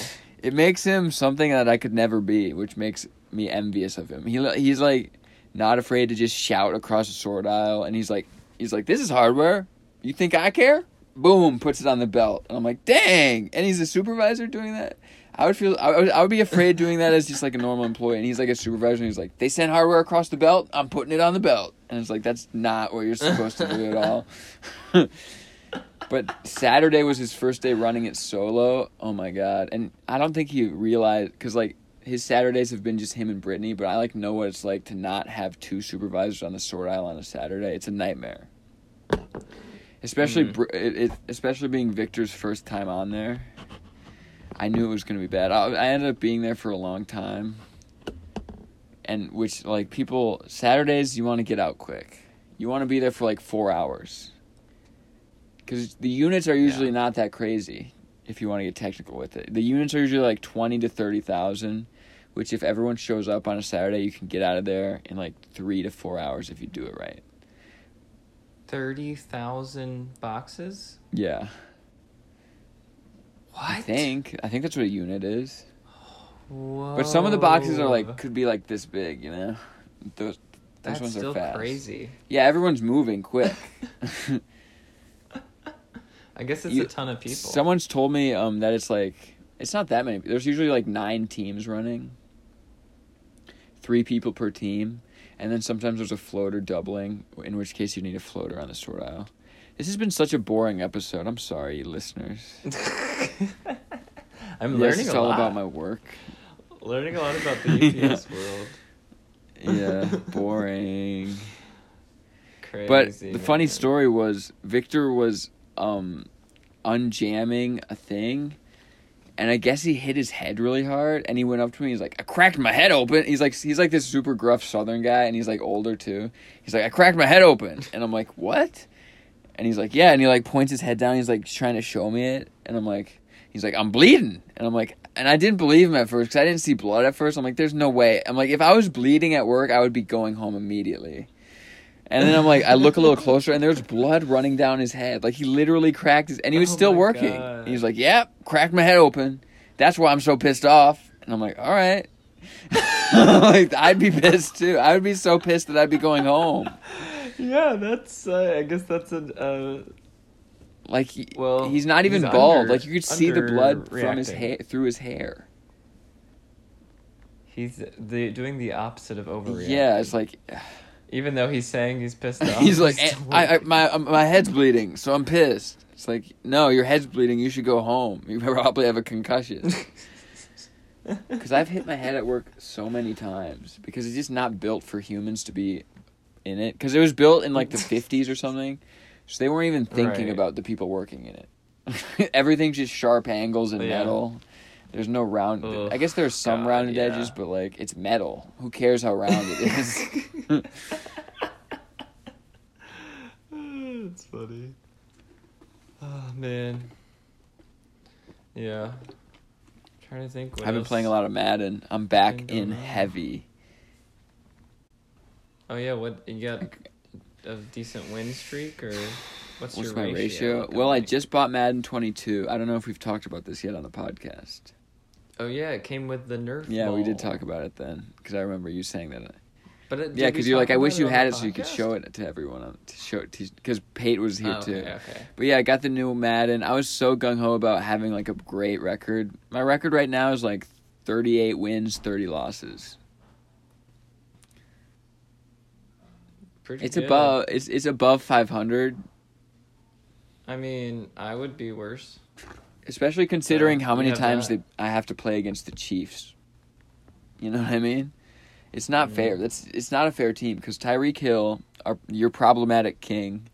[SPEAKER 2] It makes him something that I could never be, which makes me envious of him. He he's like not afraid to just shout across the sort aisle, and he's like he's like this is hardware. You think I care? Boom, puts it on the belt, and I'm like dang. And he's a supervisor doing that. I would feel I would, I would be afraid doing that as just like a normal employee, and he's like a supervisor, and he's like they send hardware across the belt. I'm putting it on the belt, and it's like that's not what you're supposed to do at all. [LAUGHS] But Saturday was his first day running it solo. Oh my god! And I don't think he realized because like his Saturdays have been just him and Brittany. But I like know what it's like to not have two supervisors on the sort aisle on a Saturday. It's a nightmare. Especially
[SPEAKER 1] Mm.
[SPEAKER 2] Br- it, it, especially being Victor's first time on there. I knew it was gonna be bad. I, I ended up being there for a long time. And which like people Saturdays you want to get out quick. You want to be there for like four hours because the units are usually
[SPEAKER 1] Yeah.
[SPEAKER 2] not that crazy if you want to get technical with it the units are usually like 20 to 30000 which if everyone shows up on a saturday you can get out of there in like three to four hours if you do it right
[SPEAKER 1] Thirty thousand boxes.
[SPEAKER 2] yeah
[SPEAKER 1] What?
[SPEAKER 2] i think i think that's what a unit is
[SPEAKER 1] Whoa.
[SPEAKER 2] but some of the boxes are like could be like this big you know those those
[SPEAKER 1] That's
[SPEAKER 2] ones are fast
[SPEAKER 1] crazy.
[SPEAKER 2] yeah everyone's moving quick [LAUGHS] [LAUGHS]
[SPEAKER 1] I guess it's
[SPEAKER 2] You-
[SPEAKER 1] a ton of people.
[SPEAKER 2] Someone's told me um that it's like it's not that many. There's usually like nine teams running. Three people per team, and then sometimes there's a floater doubling, in which case you need a floater on the sort aisle. This has been such a boring episode. I'm sorry, listeners. [LAUGHS]
[SPEAKER 1] I'm
[SPEAKER 2] Yes,
[SPEAKER 1] learning
[SPEAKER 2] it's
[SPEAKER 1] a
[SPEAKER 2] all
[SPEAKER 1] lot.
[SPEAKER 2] about my work.
[SPEAKER 1] learning a lot about [LAUGHS] the UPS world.
[SPEAKER 2] Yeah, [LAUGHS] boring.
[SPEAKER 1] Crazy.
[SPEAKER 2] But the funny story was Victor was um unjamming a thing and I guess he hit his head really hard and he went up to me he's like I cracked my head open. He's like he's like this super gruff southern guy and he's like older too. He's like I cracked my head open and I'm like what? And he's like yeah and he like points his head down he's like trying to show me it and I'm like he's like I'm bleeding and I'm like and I didn't believe him at first cuz I didn't see blood at first. I'm like there's no way. I'm like if I was bleeding at work I would be going home immediately. And then I'm like, I look a little closer, and there's blood running down his head. Like he literally cracked his, and he was
[SPEAKER 1] Oh
[SPEAKER 2] still working. He's like, "Yep, cracked my head open. That's why I'm so pissed off." And I'm like, "All right." [LAUGHS] like I'd be pissed too. I would be so pissed that I'd be going home.
[SPEAKER 1] Yeah, that's. Uh, I guess that's a. Uh,
[SPEAKER 2] Like he,
[SPEAKER 1] Well,
[SPEAKER 2] he's not even
[SPEAKER 1] he's
[SPEAKER 2] bald.
[SPEAKER 1] under-
[SPEAKER 2] like you could see the blood from his hair through his hair.
[SPEAKER 1] he's the doing the opposite of overreacting.
[SPEAKER 2] Yeah, it's like
[SPEAKER 1] even though he's saying he's pissed [LAUGHS] off.
[SPEAKER 2] he's like, I, I, my um, my head's bleeding, so I'm pissed. It's like, no, your head's bleeding. You should go home. You [LAUGHS] probably have a concussion. [LAUGHS] Because I've hit my head at work so many times because it's just not built for humans to be in it. Because it was built in like the 50s or something. So they weren't even thinking
[SPEAKER 1] Right.
[SPEAKER 2] about the people working in it. Everything's just sharp angles and
[SPEAKER 1] Yeah.
[SPEAKER 2] metal. There's no round.
[SPEAKER 1] Ugh,
[SPEAKER 2] I guess there's some
[SPEAKER 1] God,
[SPEAKER 2] rounded
[SPEAKER 1] yeah.
[SPEAKER 2] edges, but like it's metal. Who cares how round it [LAUGHS] is?
[SPEAKER 1] It's funny. Oh man. Yeah. trying to think. What
[SPEAKER 2] I've been playing a lot of Madden. I'm back in heavy.
[SPEAKER 1] Oh yeah, what you got? A decent win streak or what's,
[SPEAKER 2] What's
[SPEAKER 1] your
[SPEAKER 2] my
[SPEAKER 1] ratio?
[SPEAKER 2] ratio? Well, I just bought Madden 22. I don't know if we've talked about this yet on the podcast.
[SPEAKER 1] Oh yeah, it came with the Nerf.
[SPEAKER 2] Yeah, we did talk about it then because I remember you saying that.
[SPEAKER 1] Uh, but it,
[SPEAKER 2] Yeah, because you're like, I wish you had it so you could show it to everyone on, to show it because Pate was here
[SPEAKER 1] Oh,
[SPEAKER 2] too.
[SPEAKER 1] okay, okay.
[SPEAKER 2] But yeah, I got the new Madden. I was so gung ho about having like a great record. My record right now is like 38 wins, 30 losses.
[SPEAKER 1] Pretty
[SPEAKER 2] It's
[SPEAKER 1] good.
[SPEAKER 2] above. It's it's above 500,
[SPEAKER 1] I mean, I would be worse.
[SPEAKER 2] Especially considering
[SPEAKER 1] Yeah,
[SPEAKER 2] how many times
[SPEAKER 1] that.
[SPEAKER 2] they, I have to play against the Chiefs. You know what I mean? It's not
[SPEAKER 1] Mm.
[SPEAKER 2] fair. That's it's not a fair team because Tyreek Hill, our, your problematic king.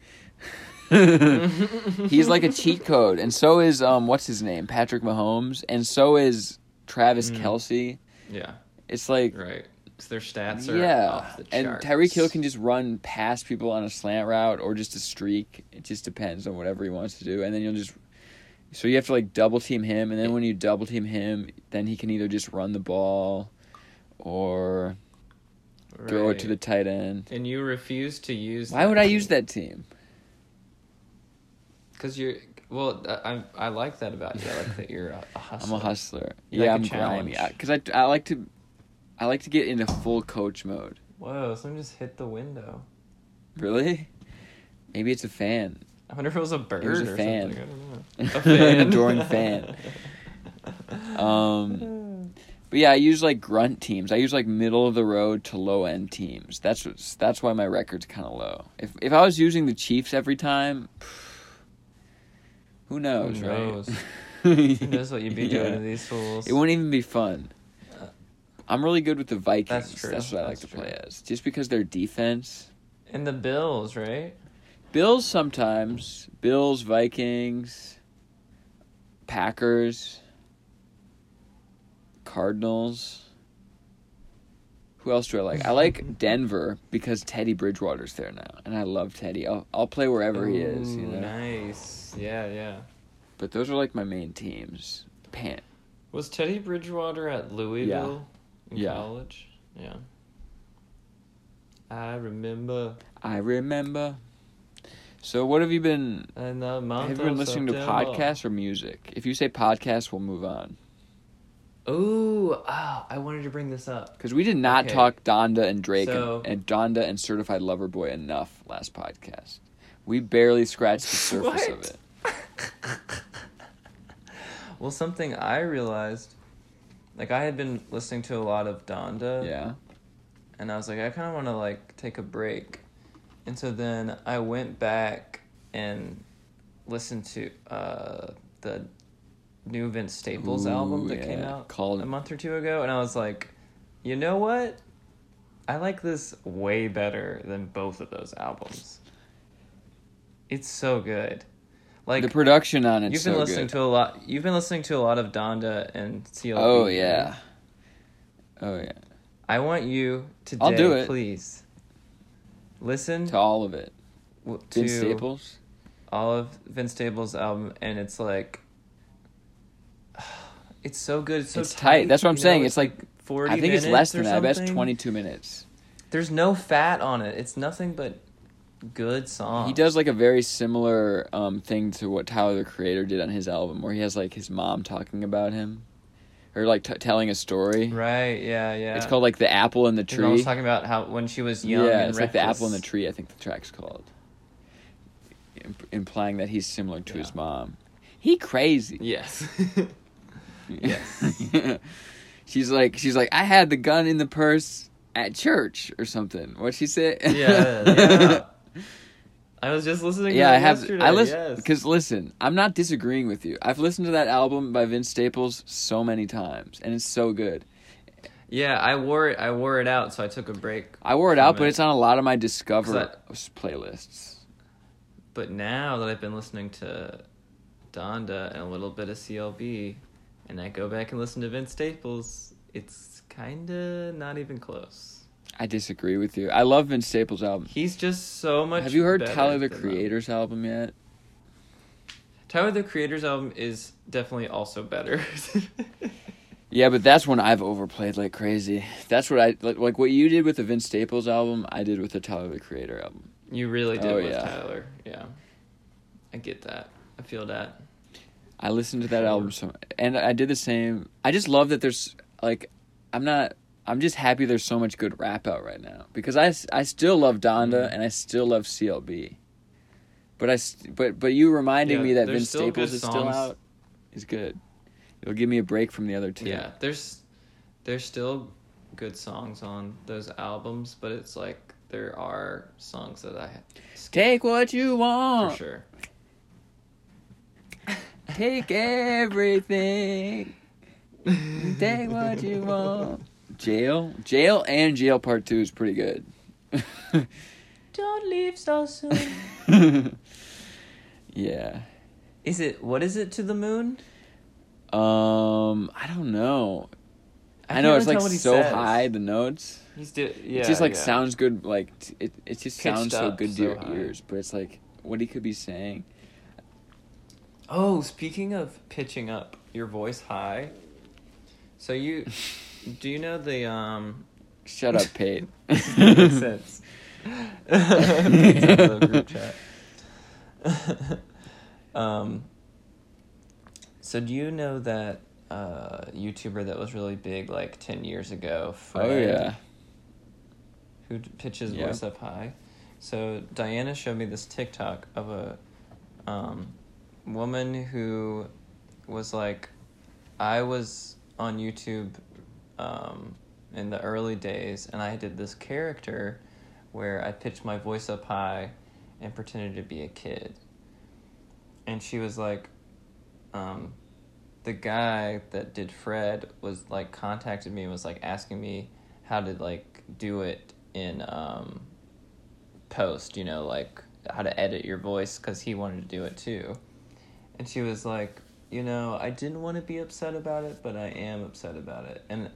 [SPEAKER 2] [LAUGHS] He's like a cheat [LAUGHS] code, and so is um what's his name, Patrick Mahomes, and so is Travis
[SPEAKER 1] Mm.
[SPEAKER 2] Kelce.
[SPEAKER 1] Yeah.
[SPEAKER 2] It's like
[SPEAKER 1] Right. 'Cause their stats are
[SPEAKER 2] yeah,
[SPEAKER 1] off the
[SPEAKER 2] and. Tyreek Hill can just run past people on a slant route or just a streak. It just depends on whatever he wants to do, and then you'll just. So you have to like double team him, and then when you double team him, then he can either just run the ball, or throw it to the tight end.
[SPEAKER 1] And you refuse to use.
[SPEAKER 2] Why would I use that team?
[SPEAKER 1] Because you're. Well, I, I I like that about you. I like that you're a, hustler. [LAUGHS]
[SPEAKER 2] I'm a hustler.
[SPEAKER 1] You like
[SPEAKER 2] yeah,
[SPEAKER 1] a
[SPEAKER 2] I'm grimy. Because I, I like to, I like to get into full coach mode.
[SPEAKER 1] Whoa! Someone just hit the window.
[SPEAKER 2] Really? Maybe it's a fan.
[SPEAKER 1] I wonder if it was a bird
[SPEAKER 2] was a
[SPEAKER 1] or
[SPEAKER 2] fan.
[SPEAKER 1] something. I don't know.
[SPEAKER 2] An
[SPEAKER 1] A [LAUGHS] fan.
[SPEAKER 2] adoring fan. [LAUGHS] Um, but yeah, I use like grunt teams. I use like middle of the road to low end teams. That's what's, that's why my record's kind of low. If if I was using the Chiefs every time, who knows,
[SPEAKER 1] Who
[SPEAKER 2] right?
[SPEAKER 1] knows?
[SPEAKER 2] Who [LAUGHS]
[SPEAKER 1] Who knows what you'd be doing to these fools?
[SPEAKER 2] It wouldn't even be fun.
[SPEAKER 1] Uh,
[SPEAKER 2] I'm really good with the Vikings.
[SPEAKER 1] That's true.
[SPEAKER 2] That's what I like
[SPEAKER 1] That's
[SPEAKER 2] to play as. Just because their defense.
[SPEAKER 1] And the Bills, right?
[SPEAKER 2] Bills sometimes. Bills, Vikings, Packers, Cardinals. Who else do I like? I like [LAUGHS] Denver because Teddy Bridgewater's there now, and I love Teddy. I'll I'll play wherever he is, you know.
[SPEAKER 1] Nice. Yeah, yeah.
[SPEAKER 2] But those are like my main teams. Pan.
[SPEAKER 1] Was Teddy Bridgewater at Louisville in
[SPEAKER 2] Yeah.
[SPEAKER 1] college? Yeah. I remember
[SPEAKER 2] I remember. So what have you been?
[SPEAKER 1] the month
[SPEAKER 2] Have you been listening to podcasts or music? If you say podcasts, we'll move on.
[SPEAKER 1] Ooh, ah, I wanted to bring this up.
[SPEAKER 2] Because we did not
[SPEAKER 1] Okay.
[SPEAKER 2] talk Donda and Drake
[SPEAKER 1] So-
[SPEAKER 2] and, and Donda and Certified Lover Boy enough last podcast. We barely scratched the [LAUGHS] surface of it. [LAUGHS]
[SPEAKER 1] Well, something I realized, like I had been listening to a lot of Donda,
[SPEAKER 2] Yeah.
[SPEAKER 1] and I was like, I kind of want to like take a break, and so then I went back and listened to uh, the new Vince Staples
[SPEAKER 2] Ooh,
[SPEAKER 1] album that came out
[SPEAKER 2] Called-
[SPEAKER 1] a month or two ago, and I was like, you know what? I like this way better than both of those albums. It's so good. Like
[SPEAKER 2] the production on it.
[SPEAKER 1] You've been
[SPEAKER 2] so
[SPEAKER 1] listening
[SPEAKER 2] good.
[SPEAKER 1] to a lot. You've been listening to a lot of Donda and CLB.
[SPEAKER 2] Oh yeah. Oh yeah.
[SPEAKER 1] I want you today,
[SPEAKER 2] I'll do it.
[SPEAKER 1] please. Listen
[SPEAKER 2] To all of it.
[SPEAKER 1] w- to
[SPEAKER 2] Vince Staples.
[SPEAKER 1] all of Vince Staples' album, and it's like, [SIGHS] it's so good. It's so
[SPEAKER 2] It's tight. That's what I'm
[SPEAKER 1] you know,
[SPEAKER 2] saying. It's like
[SPEAKER 1] forty.
[SPEAKER 2] I think it's less than that. I bet it's
[SPEAKER 1] something.
[SPEAKER 2] 22 minutes.
[SPEAKER 1] There's no fat on it. It's nothing but good song.
[SPEAKER 2] He does like a very similar um, thing to what Tyler the Creator did on his album, where he has like his mom talking about him, or like t- telling a story.
[SPEAKER 1] right. Yeah, yeah.
[SPEAKER 2] It's called like the apple in the
[SPEAKER 1] tree. I was talking about how when she was young.
[SPEAKER 2] yeah,
[SPEAKER 1] and
[SPEAKER 2] it's like the apple in the tree. I think the track's called, Imp- implying that he's similar to his mom. He crazy.
[SPEAKER 1] Yes. [LAUGHS]
[SPEAKER 2] Yes. [LAUGHS] she's like, she's like, I had the gun in the purse at church or something. What'd she say?
[SPEAKER 1] yeah, yeah. [LAUGHS] I was just listening.
[SPEAKER 2] yeah,
[SPEAKER 1] to
[SPEAKER 2] I have.
[SPEAKER 1] Yesterday.
[SPEAKER 2] I listen
[SPEAKER 1] yes.
[SPEAKER 2] because listen, I'm not disagreeing with you. I've listened to that album by Vince Staples so many times, and it's so good.
[SPEAKER 1] Yeah, I wore it. I wore it out, so I took a break.
[SPEAKER 2] I wore it out, but it's on a lot of my Discover
[SPEAKER 1] 'Cause
[SPEAKER 2] playlists.
[SPEAKER 1] But now that I've been listening to Donda and a little bit of CLB, and I go back and listen to Vince Staples, it's kind of not even close.
[SPEAKER 2] I disagree with you. I love Vince Staples' album.
[SPEAKER 1] He's just so much.
[SPEAKER 2] Have you heard Tyler the
[SPEAKER 1] than them.
[SPEAKER 2] Creator's album yet?
[SPEAKER 1] Tyler the Creator's album is definitely also better. [LAUGHS]
[SPEAKER 2] Yeah, but that's one I've overplayed like crazy. That's what I like. Like what you did with the Vince Staples album, I did with the Tyler the Creator album.
[SPEAKER 1] you really did
[SPEAKER 2] Oh,
[SPEAKER 1] with
[SPEAKER 2] yeah.
[SPEAKER 1] Tyler. Yeah, I get that. I feel that.
[SPEAKER 2] I listened to that album so, and I did the same. I just love that there's like, I'm not. I'm just happy there's so much good rap out right now because I, I still love Donda
[SPEAKER 1] Mhm.
[SPEAKER 2] and I still love CLB. But I but but you reminding
[SPEAKER 1] Yeah,
[SPEAKER 2] me that Vince Staples is still out is good. It'll give me a break from the other two.
[SPEAKER 1] Yeah, there's there's still good songs on those albums, but it's like there are songs that I skip
[SPEAKER 2] Take what you
[SPEAKER 1] for
[SPEAKER 2] want.
[SPEAKER 1] sure.
[SPEAKER 2] Take everything. [LAUGHS] Take what you want. Jail, jail, and jail part two is pretty good. [LAUGHS]
[SPEAKER 1] Don't leave so soon. [LAUGHS]
[SPEAKER 2] yeah.
[SPEAKER 1] is it what is it to the moon?
[SPEAKER 2] Um, I don't know. I,
[SPEAKER 1] can't
[SPEAKER 2] know it's like
[SPEAKER 1] tell what he
[SPEAKER 2] so
[SPEAKER 1] says.
[SPEAKER 2] high the notes.
[SPEAKER 1] He's do- yeah.
[SPEAKER 2] it just like
[SPEAKER 1] yeah.
[SPEAKER 2] sounds good. Like t- it, it just
[SPEAKER 1] Pitched
[SPEAKER 2] sounds so
[SPEAKER 1] up
[SPEAKER 2] good to
[SPEAKER 1] so
[SPEAKER 2] your
[SPEAKER 1] high.
[SPEAKER 2] ears. But it's like what he could be saying.
[SPEAKER 1] Oh, speaking of pitching up your voice high, so you [LAUGHS] do you know the um
[SPEAKER 2] Shut up, Pate.
[SPEAKER 1] makes sense. Makes sense of group chat. [LAUGHS] um. So do you know that uh, YouTuber that was really big like ten years ago? Fred,
[SPEAKER 2] oh yeah.
[SPEAKER 1] who pitches
[SPEAKER 2] Yeah.
[SPEAKER 1] voice up high. So Diana showed me this TikTok of a um, woman who was like, I was on YouTube um, in the early days, and I did this character where I pitched my voice up high and pretended to be a kid. And she was like, um, the guy that did Fred was like contacted me and was like asking me how to like do it in um, post, you know, like how to edit your voice because he wanted to do it too. And she was like, you know, I didn't want to be upset about it, but I am upset about it. And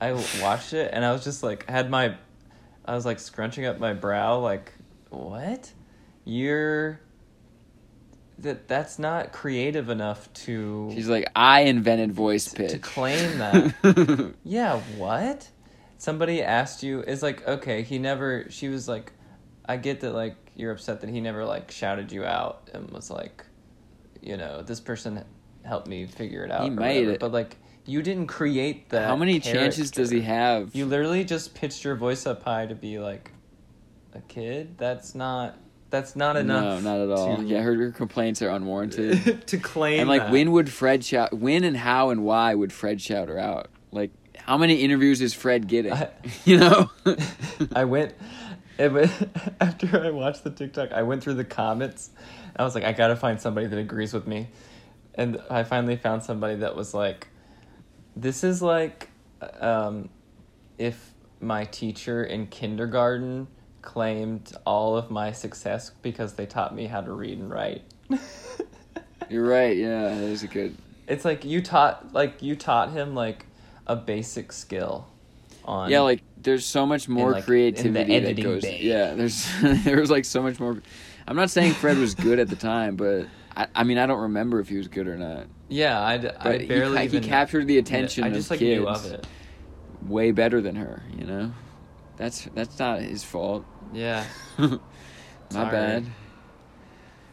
[SPEAKER 1] I watched it and I was just like, had my, I was like scrunching up my brow, like, what? You're. That that's not creative enough to
[SPEAKER 2] She's like, I invented voice pitch.
[SPEAKER 1] to claim that. [LAUGHS] Yeah, what? Somebody asked you is like, okay, he never she was like I get that like you're upset that he never like shouted you out and was like, you know, this person helped me figure it out.
[SPEAKER 2] He made
[SPEAKER 1] whatever.
[SPEAKER 2] it.
[SPEAKER 1] But like you didn't create that.
[SPEAKER 2] How many chances does he have?
[SPEAKER 1] You literally just pitched your voice up high to be like a kid. That's not that's not enough.
[SPEAKER 2] No, not at all.
[SPEAKER 1] to-
[SPEAKER 2] Yeah, her, her complaints are unwarranted. [LAUGHS]
[SPEAKER 1] to claim
[SPEAKER 2] and like,
[SPEAKER 1] that.
[SPEAKER 2] when would Fred shout? When and how and why would Fred shout her out? Like, how many interviews is Fred getting?
[SPEAKER 1] I- [LAUGHS]
[SPEAKER 2] you know? [LAUGHS]
[SPEAKER 1] I went, it went after I watched the TikTok. I went through the comments. I was like, I gotta find somebody that agrees with me, and I finally found somebody that was like, "This is like, um, if my teacher in kindergarten claimed all of my success because they taught me how to read and write." [LAUGHS]
[SPEAKER 2] You're right. Yeah, that is a good.
[SPEAKER 1] It's like you taught, like you taught him like a basic skill. On
[SPEAKER 2] Yeah, like there's so much more
[SPEAKER 1] like,
[SPEAKER 2] creativity that
[SPEAKER 1] editing
[SPEAKER 2] goes.
[SPEAKER 1] bay.
[SPEAKER 2] Yeah, there's [LAUGHS] there was like so much more. I'm not saying Fred was good at the time, but I, I mean I don't remember if he was good or not.
[SPEAKER 1] Yeah, I,
[SPEAKER 2] But
[SPEAKER 1] I barely
[SPEAKER 2] he
[SPEAKER 1] even
[SPEAKER 2] captured the attention
[SPEAKER 1] I
[SPEAKER 2] of
[SPEAKER 1] just like
[SPEAKER 2] kids
[SPEAKER 1] knew of it.
[SPEAKER 2] way better than her. You know, that's that's not his fault.
[SPEAKER 1] Yeah. [LAUGHS]
[SPEAKER 2] My
[SPEAKER 1] Sorry.
[SPEAKER 2] bad.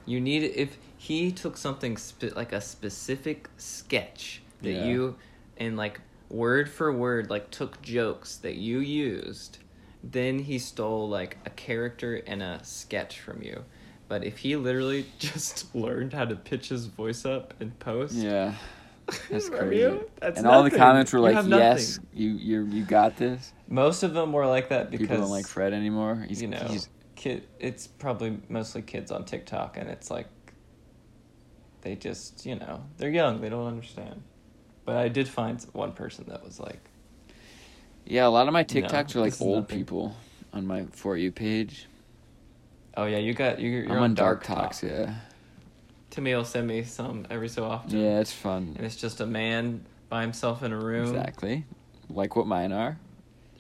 [SPEAKER 1] You need if he took something spe- like a specific sketch that
[SPEAKER 2] Yeah.
[SPEAKER 1] you and like word for word like took jokes that you used, then he stole like a character and a sketch from you. But if he literally [LAUGHS] just learned how to pitch his voice up and post,
[SPEAKER 2] Yeah, [LAUGHS] that's crazy.
[SPEAKER 1] you? That's
[SPEAKER 2] and all the comments were like,
[SPEAKER 1] have
[SPEAKER 2] "Yes,
[SPEAKER 1] nothing."
[SPEAKER 2] you you you got this."
[SPEAKER 1] most of them were like that because
[SPEAKER 2] People don't like Fred anymore. He's
[SPEAKER 1] you know,
[SPEAKER 2] he's
[SPEAKER 1] kid. It's probably mostly kids on TikTok, and it's like they just you know they're young, they don't understand. But I did find one person that was like,
[SPEAKER 2] yeah. A lot of my
[SPEAKER 1] No,
[SPEAKER 2] TikToks are like old
[SPEAKER 1] nothing.
[SPEAKER 2] people on my for you page.
[SPEAKER 1] "Oh yeah, you got you, you're
[SPEAKER 2] I'm
[SPEAKER 1] on,
[SPEAKER 2] on
[SPEAKER 1] Dark
[SPEAKER 2] Dark
[SPEAKER 1] Talk."
[SPEAKER 2] Talks. Yeah,
[SPEAKER 1] Timmy will send me some every so often.
[SPEAKER 2] yeah, it's fun.
[SPEAKER 1] and it's just a man by himself in a room,
[SPEAKER 2] Exactly, like what mine are.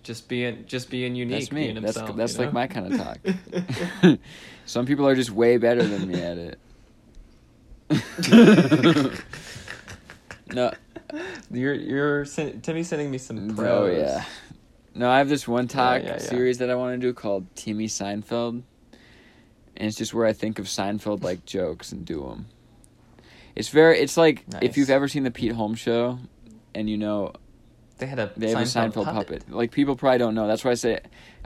[SPEAKER 1] just being just being unique.
[SPEAKER 2] That's me.
[SPEAKER 1] Being
[SPEAKER 2] That's
[SPEAKER 1] himself,
[SPEAKER 2] that's
[SPEAKER 1] you
[SPEAKER 2] like
[SPEAKER 1] know?
[SPEAKER 2] my kind of talk. [LAUGHS] [LAUGHS] Some people are just way better than me at it. [LAUGHS] no,
[SPEAKER 1] You're you're sen- Timmy's sending me some pros.
[SPEAKER 2] oh yeah. No, I have this one talk
[SPEAKER 1] yeah, yeah.
[SPEAKER 2] series that I want to do called Timmy Seinfeld, and it's just where I think of Seinfeld like [LAUGHS] jokes and do them. It's very. It's like if you've ever seen the Pete Holmes show, and you know
[SPEAKER 1] They had a
[SPEAKER 2] they have
[SPEAKER 1] Seinfeld,
[SPEAKER 2] a Seinfeld puppet. Like people probably don't know. That's why I say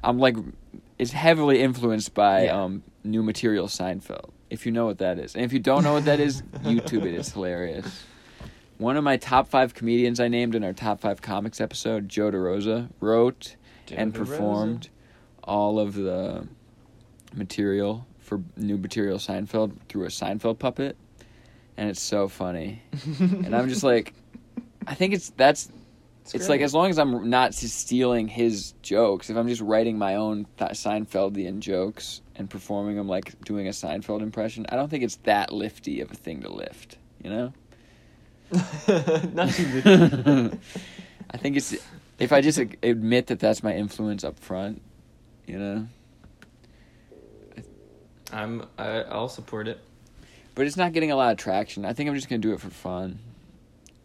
[SPEAKER 2] I'm like it's heavily influenced by
[SPEAKER 1] Yeah.
[SPEAKER 2] um new material Seinfeld. If you know what that is. And if you don't know what that is, YouTube it. It's hilarious. One of my top five comedians I named in our top five comics episode, Joe DeRosa, wrote and
[SPEAKER 1] DeRosa.
[SPEAKER 2] performed all of the material for new material Seinfeld through a Seinfeld puppet. And it's so funny. [LAUGHS] and I'm just like I think it's that's it's, like as long as I'm not stealing his jokes, if I'm just writing my own th- Seinfeldian jokes and performing them like doing a Seinfeld impression, I don't think it's that lifty of a thing to lift, you know? [LAUGHS]
[SPEAKER 1] Not too good. [LAUGHS]
[SPEAKER 2] I think it's if I just admit that that's my influence up front, you know.
[SPEAKER 1] I'm. I, I'll support it.
[SPEAKER 2] But it's not getting a lot of traction. I think I'm just gonna do it for fun,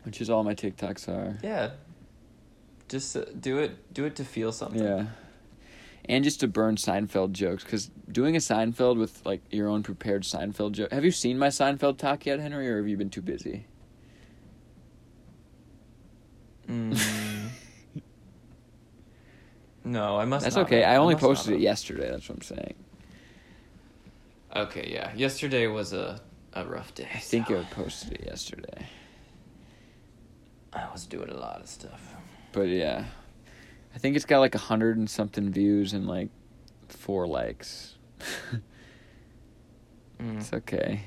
[SPEAKER 2] which is all my TikToks are.
[SPEAKER 1] Yeah. Just uh, do it. Do it to feel something.
[SPEAKER 2] Yeah. And just to burn Seinfeld jokes, because doing a Seinfeld with like your own prepared Seinfeld joke. Have you seen my Seinfeld talk yet, Henry, or have you been too busy?
[SPEAKER 1] Mm. [LAUGHS] no, I must.
[SPEAKER 2] That's
[SPEAKER 1] not
[SPEAKER 2] okay.
[SPEAKER 1] have.
[SPEAKER 2] I only
[SPEAKER 1] not
[SPEAKER 2] posted it yesterday. That's what I'm saying.
[SPEAKER 1] Okay, yeah. Yesterday was a a rough day.
[SPEAKER 2] I think
[SPEAKER 1] so
[SPEAKER 2] I posted it yesterday.
[SPEAKER 1] I was doing a lot of stuff.
[SPEAKER 2] But yeah, I think it's got like a hundred and something views and like four likes.
[SPEAKER 1] Mm.
[SPEAKER 2] It's okay.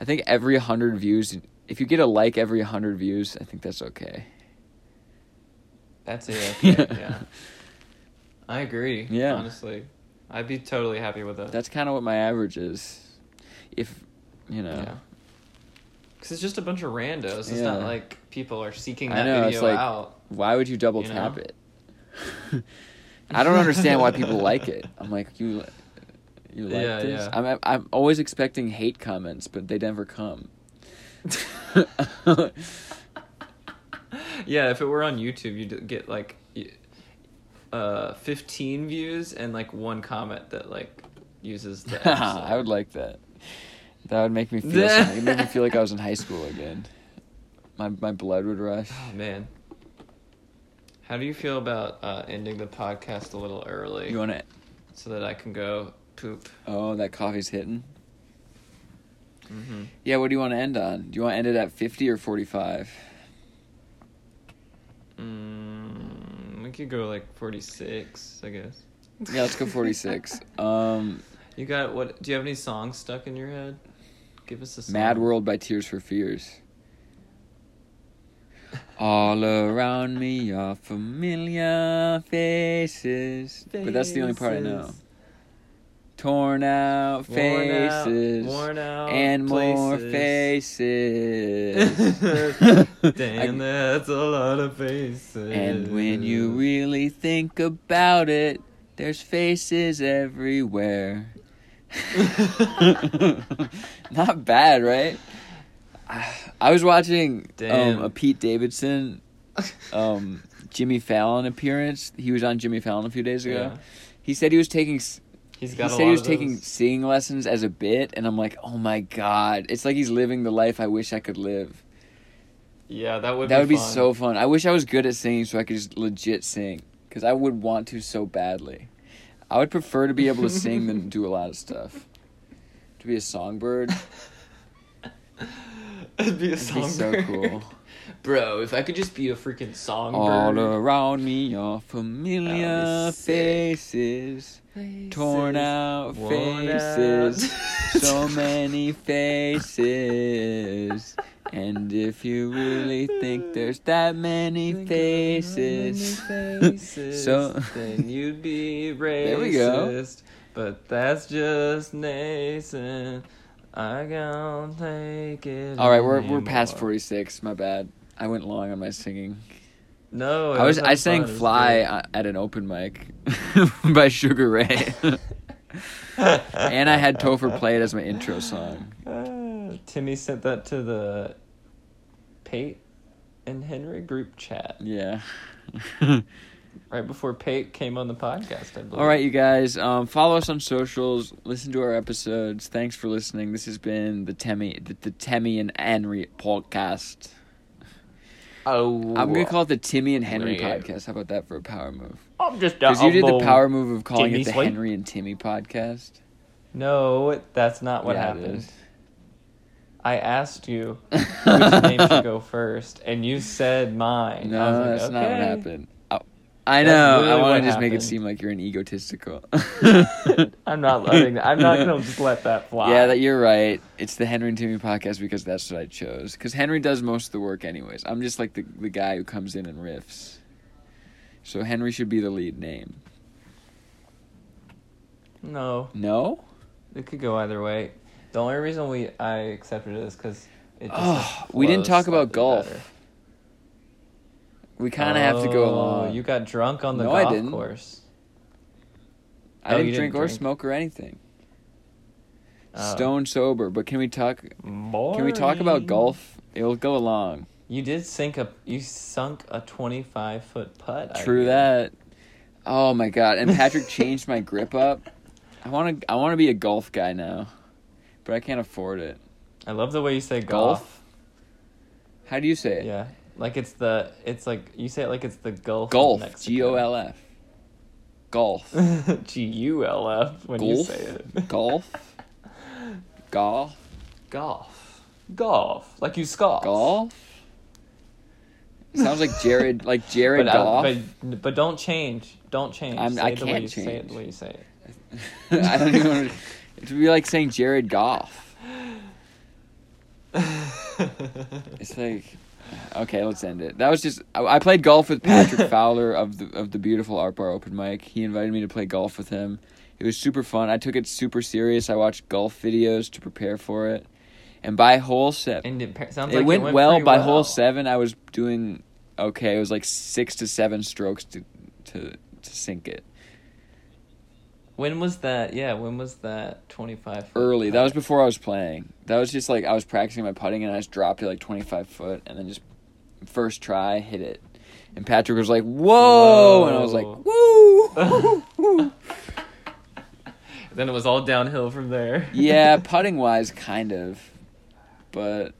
[SPEAKER 2] I think every hundred views, if you get a like every hundred views, I think that's okay.
[SPEAKER 1] That's it. Okay, [LAUGHS] yeah. I agree.
[SPEAKER 2] Yeah.
[SPEAKER 1] Honestly, I'd be totally happy with that.
[SPEAKER 2] That's kind of what my average is. If you know,
[SPEAKER 1] Yeah. Because it's just a bunch of randos. It's
[SPEAKER 2] Yeah.
[SPEAKER 1] not like people are seeking
[SPEAKER 2] I
[SPEAKER 1] that
[SPEAKER 2] know, it's
[SPEAKER 1] video
[SPEAKER 2] like-
[SPEAKER 1] out.
[SPEAKER 2] why would you double
[SPEAKER 1] You
[SPEAKER 2] tap
[SPEAKER 1] know?
[SPEAKER 2] it? [LAUGHS] I don't understand why people like it. I'm like you. You like
[SPEAKER 1] Yeah,
[SPEAKER 2] this?
[SPEAKER 1] yeah.
[SPEAKER 2] I'm I'm always expecting hate comments, but they never come. [LAUGHS] [LAUGHS]
[SPEAKER 1] Yeah, if it were on YouTube, you'd get like uh 15 views and like one comment that like uses the [LAUGHS]
[SPEAKER 2] I would like that. That would make me feel [LAUGHS] something. It made me feel like I was in high school again. My my blood would rush.
[SPEAKER 1] Oh man. How do you feel about uh, ending the podcast a little early
[SPEAKER 2] You want it?
[SPEAKER 1] so that I can go poop?
[SPEAKER 2] Oh, that coffee's hitting.
[SPEAKER 1] Mm-hmm.
[SPEAKER 2] Yeah. What do you want to end on? Do you want to end it at fifty or forty-five?
[SPEAKER 1] Mm, we could go like 46, I guess.
[SPEAKER 2] Yeah, let's go forty-six. [LAUGHS] Um,
[SPEAKER 1] You got what? Do you have any songs stuck in your head? Give us a song.
[SPEAKER 2] Mad World by Tears for Fears. All around me are familiar faces. But that's the only part I know.
[SPEAKER 1] Faces.
[SPEAKER 2] Torn out
[SPEAKER 1] Worn out-
[SPEAKER 2] faces.
[SPEAKER 1] worn out
[SPEAKER 2] and more faces. [LAUGHS]
[SPEAKER 1] Damn, that's a lot of faces.
[SPEAKER 2] and when you really think about it, there's faces everywhere. [LAUGHS] Not bad, right? I was watching um, a Pete Davidson, um, Jimmy Fallon appearance. He was on Jimmy Fallon a few days ago.
[SPEAKER 1] Yeah.
[SPEAKER 2] He said he was taking.
[SPEAKER 1] He's
[SPEAKER 2] He
[SPEAKER 1] got a
[SPEAKER 2] said
[SPEAKER 1] lot
[SPEAKER 2] he was taking singing lessons as a bit, and I'm like, oh my god! It's like he's living the life I wish I could live.
[SPEAKER 1] Yeah, that would
[SPEAKER 2] that
[SPEAKER 1] be
[SPEAKER 2] would be
[SPEAKER 1] fun.
[SPEAKER 2] so fun. I wish I was good at singing so I could just legit sing, because I would want to so badly. I would prefer to be able to sing than do a lot of stuff. To be a songbird, [LAUGHS]
[SPEAKER 1] It'd be a
[SPEAKER 2] It'd be so cool. [LAUGHS]
[SPEAKER 1] Bro, if I could just be a freaking songbird.
[SPEAKER 2] all around me are familiar
[SPEAKER 1] sick.
[SPEAKER 2] Faces, torn out
[SPEAKER 1] worn
[SPEAKER 2] faces.
[SPEAKER 1] out. [LAUGHS]
[SPEAKER 2] so many faces. And if you really think there's that many
[SPEAKER 1] Think
[SPEAKER 2] faces,
[SPEAKER 1] many faces, [LAUGHS]
[SPEAKER 2] so
[SPEAKER 1] then you'd be racist. [LAUGHS]
[SPEAKER 2] There we go.
[SPEAKER 1] But that's just nascent. I can't take it.
[SPEAKER 2] all right, we're we're past forty six. My bad. I went long on my singing.
[SPEAKER 1] No,
[SPEAKER 2] I was I sang
[SPEAKER 1] fun,
[SPEAKER 2] "Fly" at an open mic [LAUGHS] by Sugar Ray, and I had Topher play it as my intro song.
[SPEAKER 1] Uh, [LAUGHS] Timmy sent that to the Pate and Henry group chat
[SPEAKER 2] Yeah. [LAUGHS]
[SPEAKER 1] right before Pate came on the podcast. I believe.
[SPEAKER 2] All right, you guys. Um, follow us on socials. Listen to our episodes. Thanks for listening. This has been the Timmy, the, the Timmy and Henry podcast.
[SPEAKER 1] Oh,
[SPEAKER 2] I'm gonna call it the Timmy and Henry
[SPEAKER 1] Yeah.
[SPEAKER 2] podcast. How about that for a power move?
[SPEAKER 1] I'm just
[SPEAKER 2] Because you did the power move of calling
[SPEAKER 1] Timmy
[SPEAKER 2] it the
[SPEAKER 1] Sweet.
[SPEAKER 2] Henry and Timmy podcast.
[SPEAKER 1] No, that's not what
[SPEAKER 2] Yeah,
[SPEAKER 1] happened. I asked you [LAUGHS] which name should go first, and you said mine.
[SPEAKER 2] No,
[SPEAKER 1] like,
[SPEAKER 2] that's not what happened. I know. I want to just make it seem like you're an egotistical. [LAUGHS] [LAUGHS]
[SPEAKER 1] I'm not letting. That, I'm not gonna just let that fly.
[SPEAKER 2] Yeah, that you're right. It's the Henry and Timmy podcast because that's what I chose. Because Henry does most of the work, anyways. I'm just like the the guy who comes in and riffs. So Henry should be the lead name.
[SPEAKER 1] No,
[SPEAKER 2] No.
[SPEAKER 1] it could go either way. The only reason we I accepted it is because it. Just
[SPEAKER 2] Oh, we didn't talk about golf.
[SPEAKER 1] better.
[SPEAKER 2] We kind of have to go
[SPEAKER 1] Oh,
[SPEAKER 2] along.
[SPEAKER 1] You got drunk on the
[SPEAKER 2] No, I
[SPEAKER 1] golf
[SPEAKER 2] didn't.
[SPEAKER 1] course.
[SPEAKER 2] I
[SPEAKER 1] Oh,
[SPEAKER 2] didn't drink
[SPEAKER 1] didn't
[SPEAKER 2] or
[SPEAKER 1] drink?
[SPEAKER 2] smoke or anything.
[SPEAKER 1] Oh.
[SPEAKER 2] Stone sober. But can we talk? Can we talk about golf? It'll go along.
[SPEAKER 1] You did sink a you sunk a twenty five foot putt.
[SPEAKER 2] True
[SPEAKER 1] hear.
[SPEAKER 2] that. Oh my god! And Patrick [LAUGHS] changed my grip up. I want to. I want to be a golf guy now, but I can't afford it.
[SPEAKER 1] I love the way you say
[SPEAKER 2] Golf?
[SPEAKER 1] golf.
[SPEAKER 2] How do you say it?
[SPEAKER 1] Yeah, like it's the it's like you say it like it's the Gulf. of
[SPEAKER 2] Golf. G O L F. Golf. [LAUGHS]
[SPEAKER 1] G U L F when you say it. [LAUGHS]
[SPEAKER 2] Golf. Golf.
[SPEAKER 1] Golf. Golf. Like you scoff.
[SPEAKER 2] Golf. Sounds like Jared. Like Jared
[SPEAKER 1] But, uh,
[SPEAKER 2] Goff.
[SPEAKER 1] but but don't change. Don't change.
[SPEAKER 2] I'm-
[SPEAKER 1] say
[SPEAKER 2] I
[SPEAKER 1] it the way
[SPEAKER 2] can't
[SPEAKER 1] you say it
[SPEAKER 2] change.
[SPEAKER 1] the way you say it. [LAUGHS]
[SPEAKER 2] I don't even. Want to, it would be like saying Jared Goff. It's like, okay, let's end it. That was just. I, I played golf with Patrick [LAUGHS] Fowler of the of the beautiful Art Bar Open Mic. He invited me to play golf with him. It was super fun. I took it super serious. I watched golf videos to prepare for it, and by hole seven,
[SPEAKER 1] and it pa- sounds
[SPEAKER 2] it,
[SPEAKER 1] like
[SPEAKER 2] went
[SPEAKER 1] it went
[SPEAKER 2] well. By
[SPEAKER 1] well.
[SPEAKER 2] hole seven, I was doing okay. It was like six to seven strokes to to to sink it
[SPEAKER 1] When was that? Yeah, when was that? Twenty five.
[SPEAKER 2] early. That was before I was playing. That was just like I was practicing my putting and I just dropped it like twenty five foot and then just first try hit it. And Patrick was like, "Whoa!" and I was like, "Woo!" [LAUGHS]
[SPEAKER 1] Then it was all downhill from there.
[SPEAKER 2] yeah, [LAUGHS] putting wise, kind of, but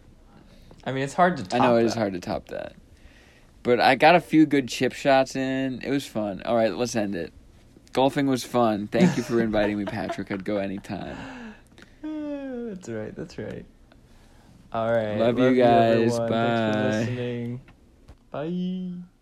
[SPEAKER 1] I mean, it's hard to. Top
[SPEAKER 2] I know it is
[SPEAKER 1] that.
[SPEAKER 2] hard to top that. But I got a few good chip shots in. It was fun. All right, let's end it. Golfing was fun. Thank you for inviting me, Patrick. I'd go anytime. [SIGHS]
[SPEAKER 1] That's right. That's right. All right.
[SPEAKER 2] Love you guys.
[SPEAKER 1] for
[SPEAKER 2] Bye.
[SPEAKER 1] listening. Bye.